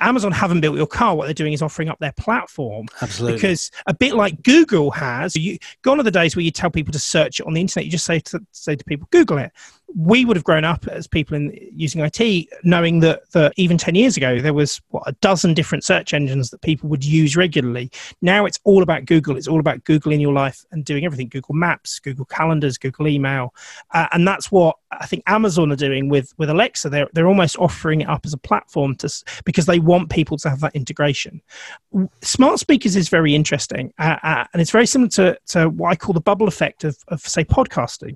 Amazon haven't built your car. What they're doing is offering up their platform. Absolutely. Because a bit like Google has, you, gone are the days where you tell people to search it on the internet. You just say to, say to people, Google it we would have grown up as people in using IT, knowing that, that even 10 years ago, there was what, a dozen different search engines that people would use regularly. Now it's all about Google. It's all about Google in your life and doing everything Google Maps, Google Calendars, Google Email. Uh, and that's what I think Amazon are doing with, with Alexa. They're, they're almost offering it up as a platform to, because they want people to have that integration. Smart speakers is very interesting. Uh, uh, and it's very similar to, to what I call the bubble effect of, of, say, podcasting,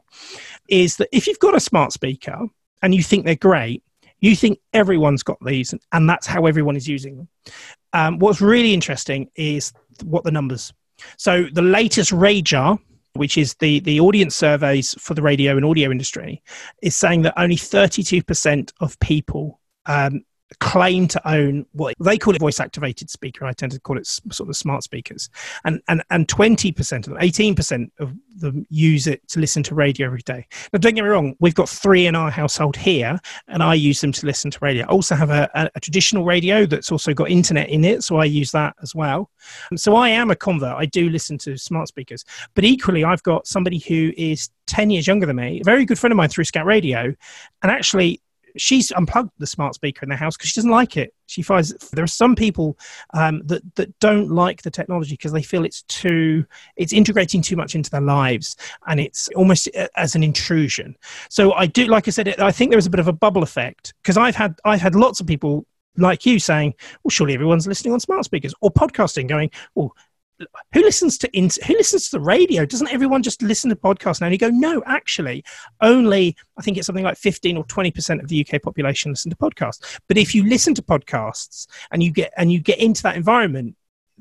is that if you've got a smart speaker and you think they're great, you think everyone's got these, and that's how everyone is using them. Um, what's really interesting is what the numbers. So the latest RAJAR, which is the, the audience surveys for the radio and audio industry, is saying that only 32% of people um, claim to own what they call it voice activated speaker. I tend to call it sort of smart speakers. And and and 20% of them, 18% of them use it to listen to radio every day. Now, don't get me wrong, we've got three in our household here, and I use them to listen to radio. I also have a, a, a traditional radio that's also got internet in it, so I use that as well. And so I am a convert. I do listen to smart speakers. But equally, I've got somebody who is 10 years younger than me, a very good friend of mine through Scout Radio, and actually she's unplugged the smart speaker in the house because she doesn't like it. She finds there are some people um, that that don't like the technology because they feel it's too it's integrating too much into their lives and it's almost uh, as an intrusion. So I do, like I said, I think there is a bit of a bubble effect because I've had I've had lots of people like you saying, well, surely everyone's listening on smart speakers or podcasting, going, well, who listens to who listens to the radio? Doesn't everyone just listen to podcasts now? And you go no actually only i think it's something like 15 or 20% of the uk population listen to podcasts. But if you listen to podcasts and you get and you get into that environment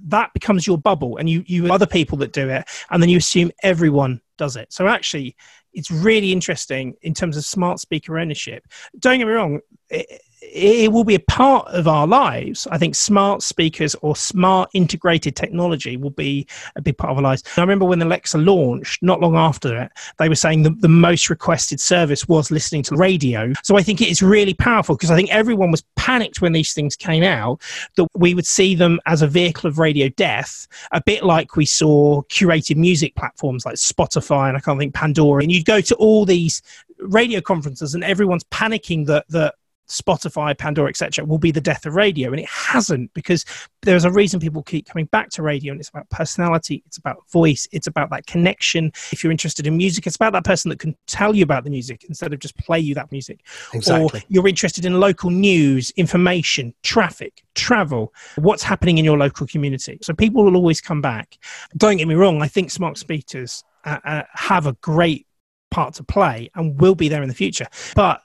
that becomes your bubble and you you other people that do it and then you assume everyone does it. So actually it's really interesting in terms of smart speaker ownership. Don't get me wrong it, it will be a part of our lives. I think smart speakers or smart integrated technology will be a big part of our lives. I remember when the Alexa launched, not long after it, they were saying the, the most requested service was listening to radio. So I think it is really powerful because I think everyone was panicked when these things came out that we would see them as a vehicle of radio death, a bit like we saw curated music platforms like Spotify and I can't think Pandora. And you'd go to all these radio conferences and everyone's panicking that that Spotify, Pandora, etc., will be the death of radio, and it hasn't because there's a reason people keep coming back to radio, and it's about personality, it's about voice, it's about that connection. If you're interested in music, it's about that person that can tell you about the music instead of just play you that music. Exactly. Or you're interested in local news, information, traffic, travel, what's happening in your local community. So people will always come back. Don't get me wrong, I think smart speakers uh, uh, have a great part to play and will be there in the future. But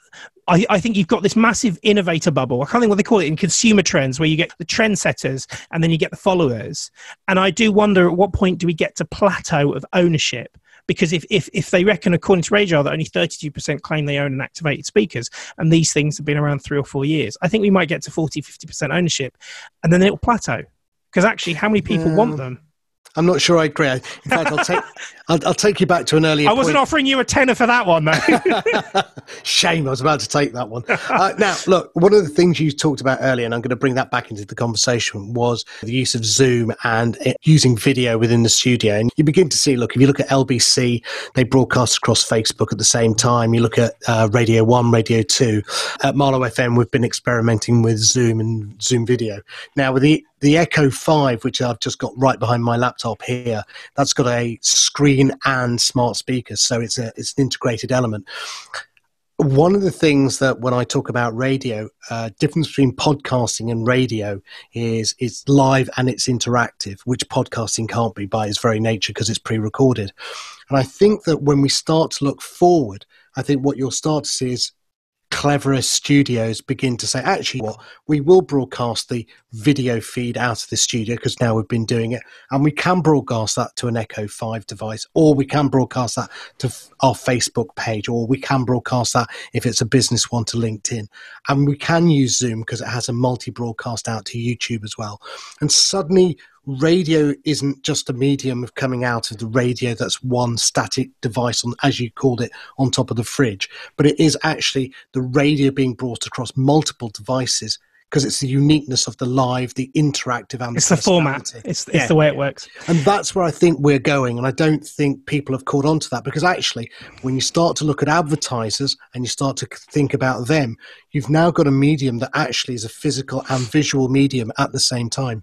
I, I, think you've got this massive innovator bubble. I can't think what they call it in consumer trends, where you get the trendsetters and then you get the followers. And I do wonder at what point do we get to plateau of ownership? Because if, if, if they reckon, according to RAJAR, that only 32% claim they own and activated speakers, and these things have been around three or four years, I think we might get to 40, 50% ownership, and then it'll plateau. Because actually, how many people want them? I'm not sure I agree. In fact, I'll take I'll, I'll, take you back to an earlier. I wasn't point. offering you a tenner for that one, though. Shame, I was about to take that one. Uh, now, look, one of the things you talked about earlier, and I'm going to bring that back into the conversation, was the use of Zoom and using video within the studio. And you begin to see, look, if you look at LBC, they broadcast across Facebook at the same time. You look at uh, Radio One, Radio Two. At Marlow FM, we've been experimenting with Zoom and Zoom video. Now, with the the Echo 5, which I've just got right behind my laptop here, that's got a screen and smart speakers. So it's, a, it's an integrated element. One of the things that when I talk about radio, uh, difference between podcasting and radio is it's live and it's interactive, which podcasting can't be by its very nature because it's pre-recorded. And I think that when we start to look forward, I think what you'll start to see is cleverest studios begin to say, actually, what we will broadcast the video feed out of the studio because now we've been doing it, and we can broadcast that to an Echo 5 device, or we can broadcast that to our Facebook page, or we can broadcast that if it's a business one to LinkedIn. And we can use Zoom because it has a multi broadcast out to YouTube as well. And suddenly, radio isn't just a medium of coming out of the radio that's one static device on as you called it on top of the fridge but it is actually the radio being brought across multiple devices because it's the uniqueness of the live the interactive and it's the, the format it's, it's yeah. the way it works. And that's where i think we're going and i don't think people have caught on to that because actually when you start to look at advertisers and you start to think about them you've now got a medium that actually is a physical and visual medium at the same time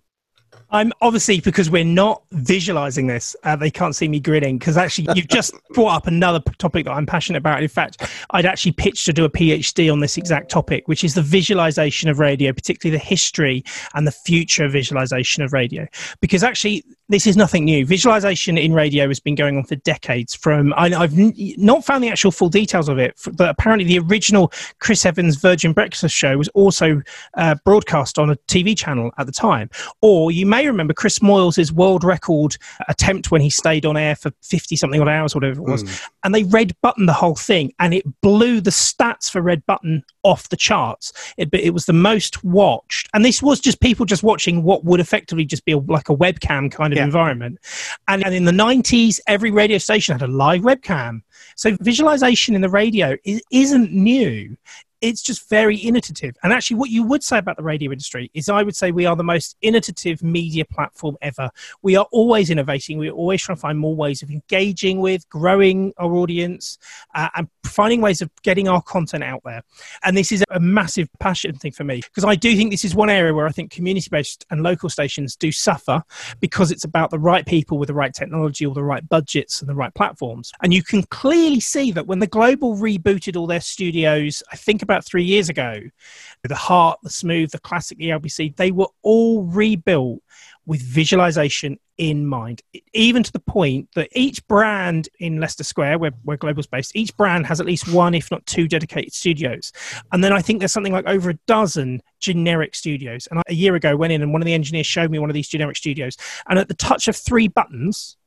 I'm obviously because we're not visualizing this, uh, they can't see me grinning because actually you've just brought up another topic that I'm passionate about. In fact, I'd actually pitched to do a PhD on this exact topic, which is the visualization of radio, particularly the history and the future visualization of radio. Because actually, this is nothing new. Visualization in radio has been going on for decades. From I, have not found the actual full details of it, but apparently the original Chris Evans Virgin Breakfast show was also uh, broadcast on a TV channel at the time. Or you may remember Chris Moyles' world record attempt when he stayed on air for fifty something odd hours, whatever it was, mm. and they red button the whole thing, and it blew the stats for red button off the charts. It, it was the most watched, and this was just people just watching what would effectively just be a, like a webcam kind of yeah. environment. And, and in the 90s, every radio station had a live webcam. So visualization in the radio is, isn't new it's just very innovative. And actually, what you would say about the radio industry is I would say we are the most innovative media platform ever. We are always innovating. We're always trying to find more ways of engaging with, growing our audience, uh, and finding ways of getting our content out there. And this is a massive passion thing for me because I do think this is one area where I think community based and local stations do suffer because it's about the right people with the right technology or the right budgets and the right platforms. And you can clearly see that when the Global rebooted all their studios, I think about three years ago, the Heart, the Smooth, the Classic, the LBC, they were all rebuilt with visualization in mind, even to the point that each brand in Leicester Square, where, where Global's based, each brand has at least one, if not two, dedicated studios. And then I think there's something like over a dozen generic studios. And I, a year ago, went in and one of the engineers showed me one of these generic studios. And at the touch of three buttons,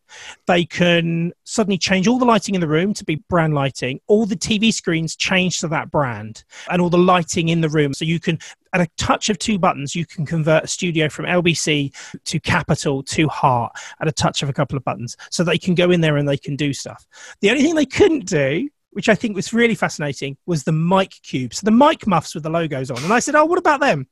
they can suddenly change all the lighting in the room to be brand lighting. All the TV screens change to that brand and all the lighting in the room. So you can, at a touch of two buttons, you can convert a studio from LBC to Capital to Heart at a touch of a couple of buttons. So they can go in there and they can do stuff. The only thing they couldn't do which I think was really fascinating, was the mic cube. So the mic muffs with the logos on. And I said, Oh, what about them?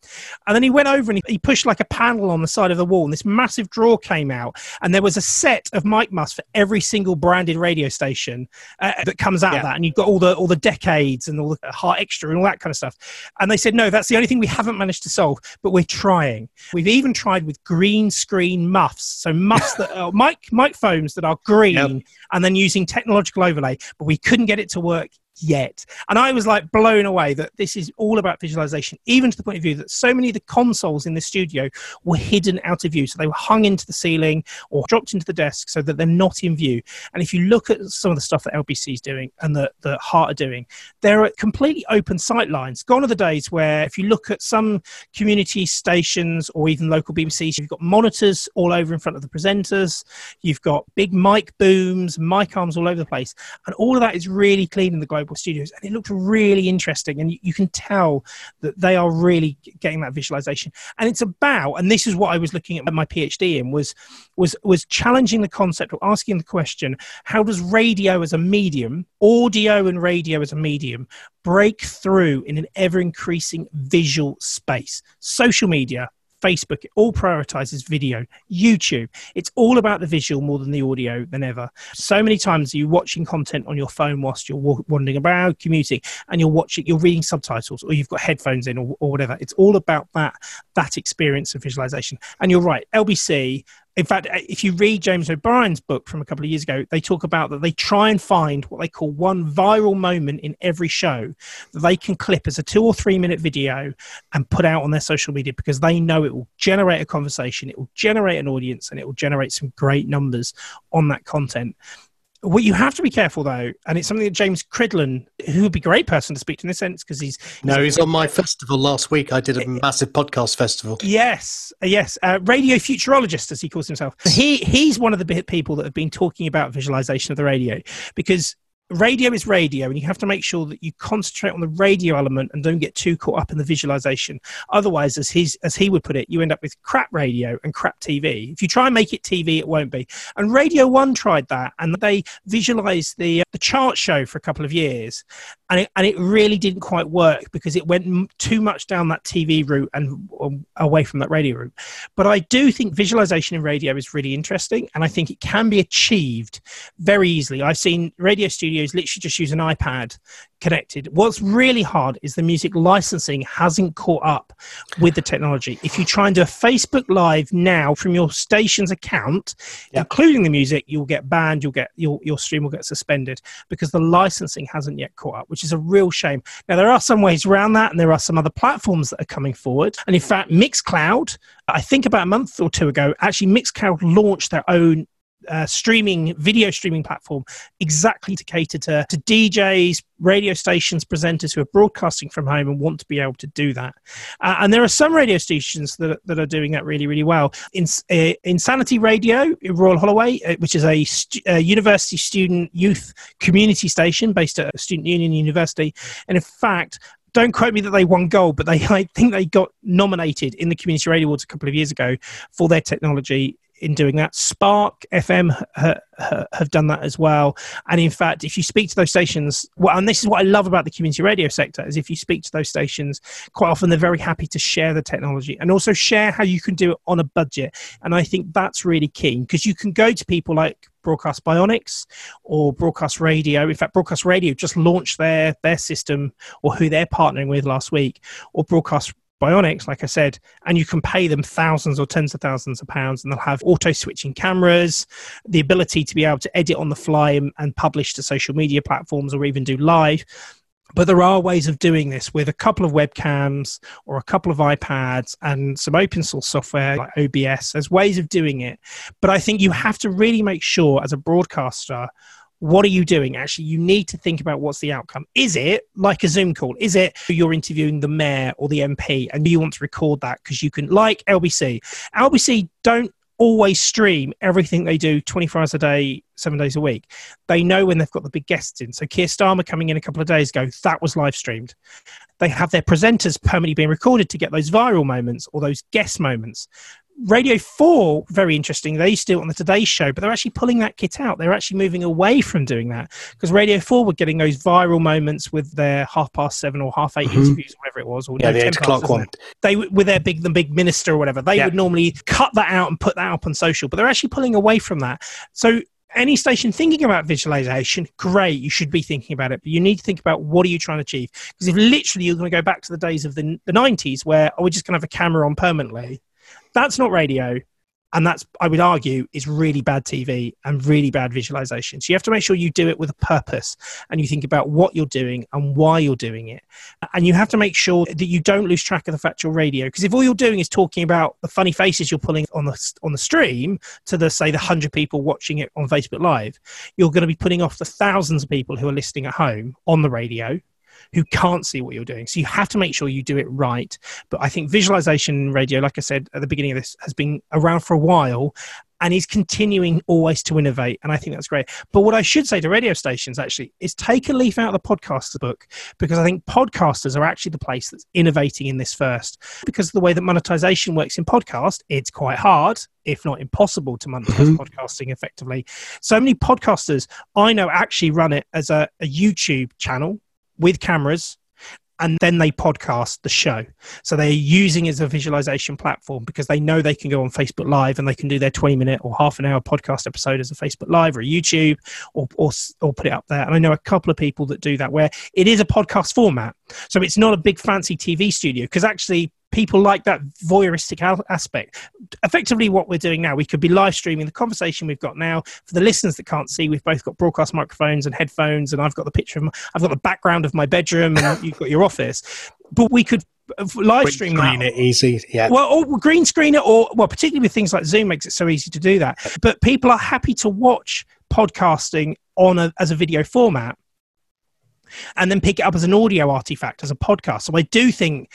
And then he went over and he, he pushed like a panel on the side of the wall, and this massive drawer came out. And there was a set of mic muffs for every single branded radio station uh, that comes out yeah. of that. And you've got all the all the decades and all the heart extra and all that kind of stuff. And they said, No, that's the only thing we haven't managed to solve, but we're trying. We've even tried with green screen muffs. So muffs that are mic microphones that are green yep. and then using technological overlay, but we couldn't get it to work yet. And I was like blown away that this is all about visualization, even to the point of view that so many of the consoles in the studio were hidden out of view. So they were hung into the ceiling or dropped into the desk so that they're not in view. And if you look at some of the stuff that LBC is doing and that the Heart are doing, there are completely open sight lines. Gone are the days where if you look at some community stations or even local BBCs, you've got monitors all over in front of the presenters, you've got big mic booms, mic arms all over the place. And all of that is really clean in the studios and it looked really interesting and you, you, can tell that they are really getting that visualization. And it's about and this is what i was looking at my phd in was was was challenging the concept or asking the question how does radio as a medium audio and radio as a medium break through in an ever increasing visual space? Social media Facebook, it all prioritizes video. YouTube, it's all about the visual more than the audio than ever. So many times you're watching content on your phone whilst you're wandering about, commuting, and you're watching, you're reading subtitles, or you've got headphones in, or, or whatever. It's all about that that experience of visualization. And you're right, LBC in fact, uh, if you read James O'Brien's book from a couple of years ago, they talk about that they try and find what they call one viral moment in every show that they can clip as a two or three minute video and put out on their social media because they know it will generate a conversation, it will generate an audience, and it will generate some great numbers on that content. What you have to be careful though, and it's something that James Cridland, who would be a great person to speak to in this sense, because he's, he's no, he's on my festival last week. I did a massive podcast festival. Yes, uh, yes, uh, radio futurologist as he calls himself. He he's one of the people that have been talking about visualization of the radio because radio is radio and you have to make sure that you concentrate on the radio element and don't get too caught up in the visualization. Otherwise as he's as he would put it you end up with crap radio and crap tv if you try and make it tv it won't be. And radio one tried that and they visualized the uh, the chart show for a couple of years and it, and it really didn't quite work because it went too much down that tv route and um, away from that radio route. But i do think visualization in radio is really interesting and i think it can be achieved very easily. I've seen radio studios studios literally just use an iPad connected. What's really hard is the music licensing hasn't caught up with the technology. If you try and do a Facebook Live now from your station's account, yep. including the music, you'll get banned. You'll get your your stream will get suspended because the licensing hasn't yet caught up, which is a real shame. Now there are some ways around that, and there are some other platforms that are coming forward. And in fact, Mixcloud, I think about a month or two ago, actually Mixcloud launched their own uh, streaming video streaming platform exactly to cater to, to DJs, radio stations, presenters who are broadcasting from home and want to be able to do that. Uh, and there are some radio stations that, that are doing that really, really well. In, uh, Insanity Radio, Royal Holloway, uh, which is a, a, university student youth community station based at Student Union University. And in fact, don't quote me that they won gold, but they I think they got nominated in the Community Radio Awards a couple of years ago for their technology in doing that. Spark FM ha, ha, have done that as well. And in fact, if you speak to those stations, well, and this is what I love about the community radio sector, is if you speak to those stations, quite often they're very happy to share the technology and also share how you can do it on a budget. And I think that's really key because you can go to people like Broadcast Bionics or Broadcast Radio. In fact, Broadcast Radio just launched their their system or who they're partnering with last week, or Broadcast Bionics, like I said, and you can pay them thousands or tens of thousands of pounds, and they'll have auto switching cameras, the ability to be able to edit on the fly and, and, publish to social media platforms or even do live. But there are ways of doing this with a couple of webcams or a couple of iPads and some open source software like OBS. There's ways of doing it. But I think you have to really make sure as a broadcaster what are you doing? Actually, you need to think about what's the outcome. Is it like a Zoom call? Is it you're interviewing the mayor or the MP and you want to record that because you can, like LBC? LBC don't always stream everything they do 24 hours a day, seven days a week. They know when they've got the big guests in. So Keir Starmer coming in a couple of days ago, that was live streamed. They have their presenters permanently being recorded to get those viral moments or those guest moments Radio 4, very interesting. They used to do it on the Today Show, but they're actually pulling that kit out. They're actually moving away from doing that because Radio 4 were getting those viral moments with their half past seven or half 8 mm-hmm. interviews, whatever it was. Or yeah, no, the 8 o'clock one. They, with their big, the big minister or whatever, they yeah. would normally cut that out and put that up on social, but they're actually pulling away from that. So any station thinking about visualization, great, you should be thinking about it, but you need to think about what are you trying to achieve? Because if literally you're going to go back to the days of the, the 90s where oh, we're just going to have a camera on permanently, that's not radio and that's i would argue is really bad tv and really bad visualization. So you have to make sure you do it with a purpose and you think about what you're doing and why you're doing it. And you have to make sure that you don't lose track of the factual radio because if all you're doing is talking about the funny faces you're pulling on the on the stream to the say the 100 people watching it on facebook live you're going to be putting off the thousands of people who are listening at home on the radio who can't see what you're doing. So you have to make sure you do it right. But I think visualization radio, like I said at the beginning of this, has been around for a while and is continuing always to innovate. And I think that's great. But what I should say to radio stations actually is take a leaf out of the podcaster book because I think podcasters are actually the place that's innovating in this first. Because the way that monetization works in podcast, it's quite hard, if not impossible, to monetize mm-hmm. podcasting effectively. So many podcasters I know actually run it as a, a YouTube channel with cameras and then they podcast the show. So they're using it as a visualization platform because they know they can go on Facebook Live and they can do their 20 minute or half an hour podcast episode as a Facebook Live or a YouTube or, or, or put it up there. And I know a couple of people that do that where it is a podcast format. So it's not a big fancy TV studio because actually people like that voyeuristic aspect. Effectively, what we're doing now, we could be live streaming the conversation we've got now. For the listeners that can't see, we've both got broadcast microphones and headphones, and I've got the picture of, my, I've got the background of my bedroom, and you've got your office. But we could uh, live stream screen it easy yeah well or green screen it or well particularly with things like zoom makes it so easy to do that but people are happy to watch podcasting on a, as a video format and then pick it up as an audio artifact as a podcast so i do think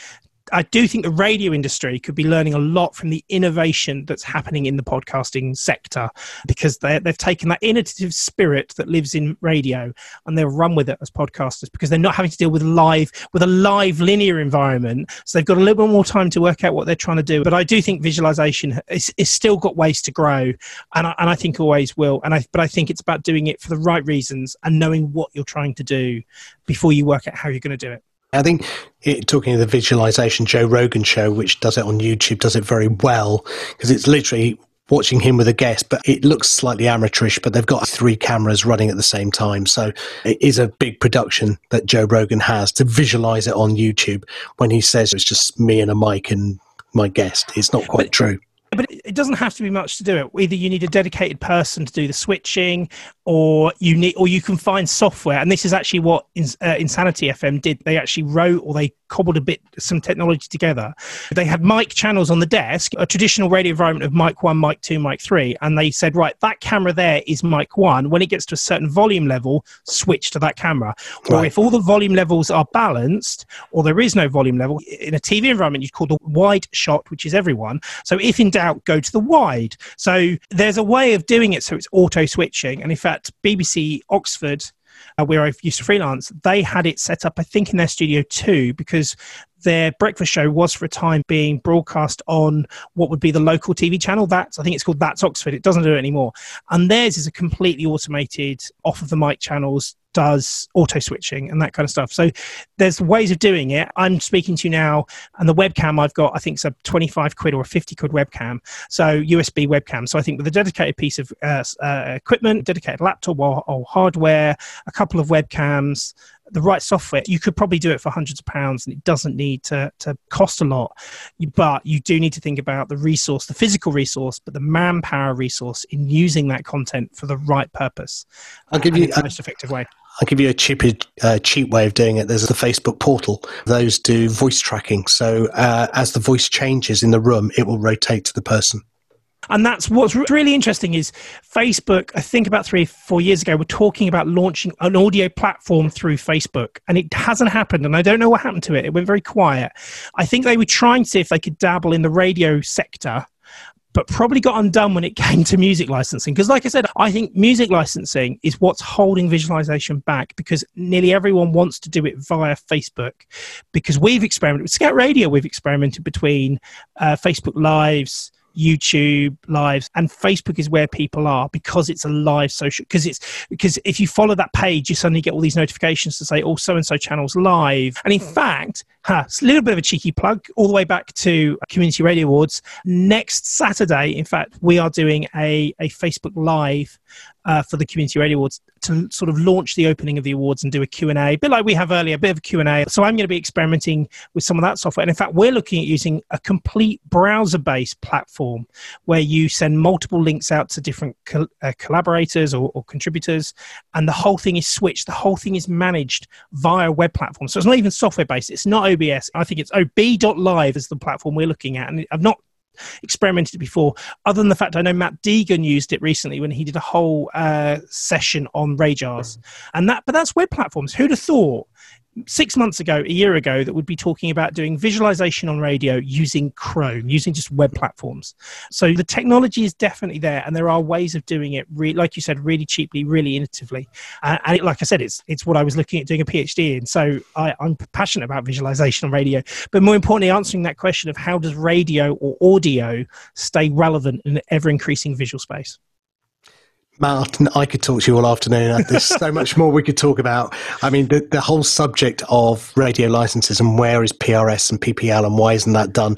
I do think the radio industry could be learning a lot from the innovation that's happening in the podcasting sector because they've taken that innovative spirit that lives in radio and they'll run with it as podcasters because they're not having to deal with live with a live linear environment. So they've got a little bit more time to work out what they're trying to do. But I do think visualization is, is still got ways to grow, and I, and I think always will. And I but I think it's about doing it for the right reasons and knowing what you're trying to do before you work out how you're going to do it. I think it, talking of the visualization, Joe Rogan show, which does it on YouTube, does it very well because it's literally watching him with a guest, but it looks slightly amateurish. But they've got three cameras running at the same time, so it is a big production that Joe Rogan has to visualize it on YouTube. When he says it's just me and a mic and my guest, it's not quite but, true. But it doesn't have to be much to do it. Either you need a dedicated person to do the switching, or you need, or you can find software. And this is actually what uh, Insanity FM did. They actually wrote or they cobbled a bit some technology together. They had mic channels on the desk, a traditional radio environment of mic one, mic two, mic three, and they said, right, that camera there is mic one. When it gets to a certain volume level, switch to that camera. Right. Or if all the volume levels are balanced, or there is no volume level in a TV environment, you call the wide shot, which is everyone. So if in doubt, go to the wide. So there's a way of doing it so it's auto switching. And in fact, BBC Oxford uh, where I used to freelance, they had it set up, I think, in their studio too, because their breakfast show was for a time being broadcast on what would be the local TV channel. That's I think it's called That's Oxford. It doesn't do it anymore, and theirs is a completely automated off of the mic channels does auto switching and that kind of stuff. So there's ways of doing it. I'm speaking to you now, and the webcam I've got, I think, is a 25 quid or a 50 quid webcam. So USB webcam. So I think with a dedicated piece of uh, uh, equipment, dedicated laptop or, or hardware, a couple of webcams, the right software, you could probably do it for hundreds of pounds and it doesn't need to, to cost a lot. But you do need to think about the resource, the physical resource, but the manpower resource in using that content for the right purpose. I'll give you the most effective way. I'll give you a cheap, uh, cheap way of doing it. There's the Facebook portal. Those do voice tracking. So uh, as the voice changes in the room, it will rotate to the person. And that's what's really interesting is Facebook, I think about three, four years ago, were talking about launching an audio platform through Facebook. And it hasn't happened. And I don't know what happened to it. It went very quiet. I think they were trying to see if they could dabble in the radio sector but probably got undone when it came to music licensing. Because, like I said, I think music licensing is what's holding visualization back because nearly everyone wants to do it via Facebook. Because we've experimented with Scout Radio, we've experimented between uh, Facebook Lives, YouTube lives, and Facebook is where people are because it's a live social. Because it's because if you follow that page, you suddenly get all these notifications to say, "Oh, so and so channel's live." And in hmm. fact, huh, it's a little bit of a cheeky plug, all the way back to Community Radio Awards. Next Saturday, in fact, we are doing a a Facebook Live uh, for the Community Radio Awards to sort of launch the opening of the awards and do a Q&A, a bit like we have earlier, a bit of a Q&A. So I'm going to be experimenting with some of that software. And in fact, we're looking at using a complete browser-based platform where you send multiple links out to different co- uh, collaborators or, or contributors, and the whole thing is switched. The whole thing is managed via web platform. So it's not even software-based. It's not OBS. I think it's ob.live is the platform we're looking at. And I've not experimented before, other than the fact I know Matt Deegan used it recently when he did a whole uh, session on RAJARs. And that, but that's web platforms. Who'd have thought six months ago, a year ago, that would be talking about doing visualization on radio using Chrome, using just web platforms. So the technology is definitely there, and there are ways of doing it, re- like you said, really cheaply, really innovatively. Uh, and it, like I said, it's it's what I was looking at doing a PhD in. So I, I'm passionate about visualization on radio, but more importantly, answering that question of how does radio or audio stay relevant in an ever increasing visual space. Martin, I could talk to you all afternoon. There's so much more we could talk about. I mean, the, the whole subject of radio licenses and where is PRS and PPL and why isn't that done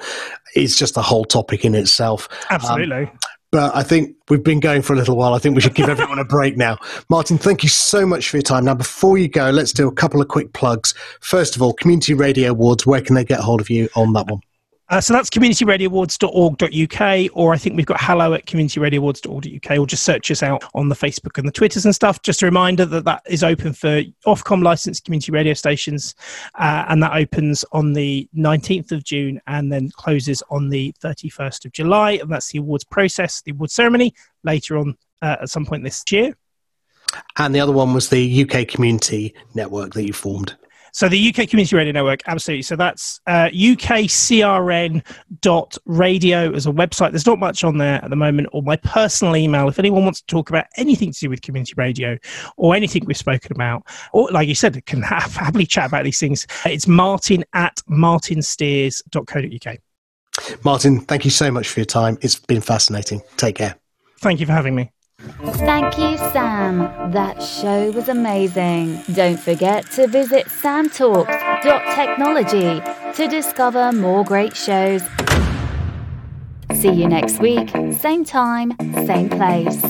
is just a whole topic in itself. Absolutely. Um, but I think we've been going for a little while. I think we should give everyone a break now. Martin, thank you so much for your time. Now, before you go, let's do a couple of quick plugs. First of all, Community Radio Awards, where can they get hold of you on that one? Uh, so that's communityradioawards.org.uk, or I think we've got hello at communityradioawards.org.uk, or just search us out on the Facebook and the Twitters and stuff. Just a reminder that that is open for Ofcom licensed community radio stations, uh, and that opens on the 19th of June and then closes on the 31st of July. And that's the awards process, the award ceremony later on uh, at some point this year. And the other one was the UK Community Network that you formed. So the UK Community Radio Network, absolutely. So that's uh, ukcrn.radio as a website. There's not much on there at the moment, or my personal email. If anyone wants to talk about anything to do with community radio or anything we've spoken about, or like you said, can have, happily chat about these things, it's martin at martinsteers.co.uk. Martin, thank you so much for your time. It's been fascinating. Take care. Thank you for having me. Thank you, Sam. That show was amazing. Don't forget to visit samtalks.technology to discover more great shows. See you next week, same time, same place.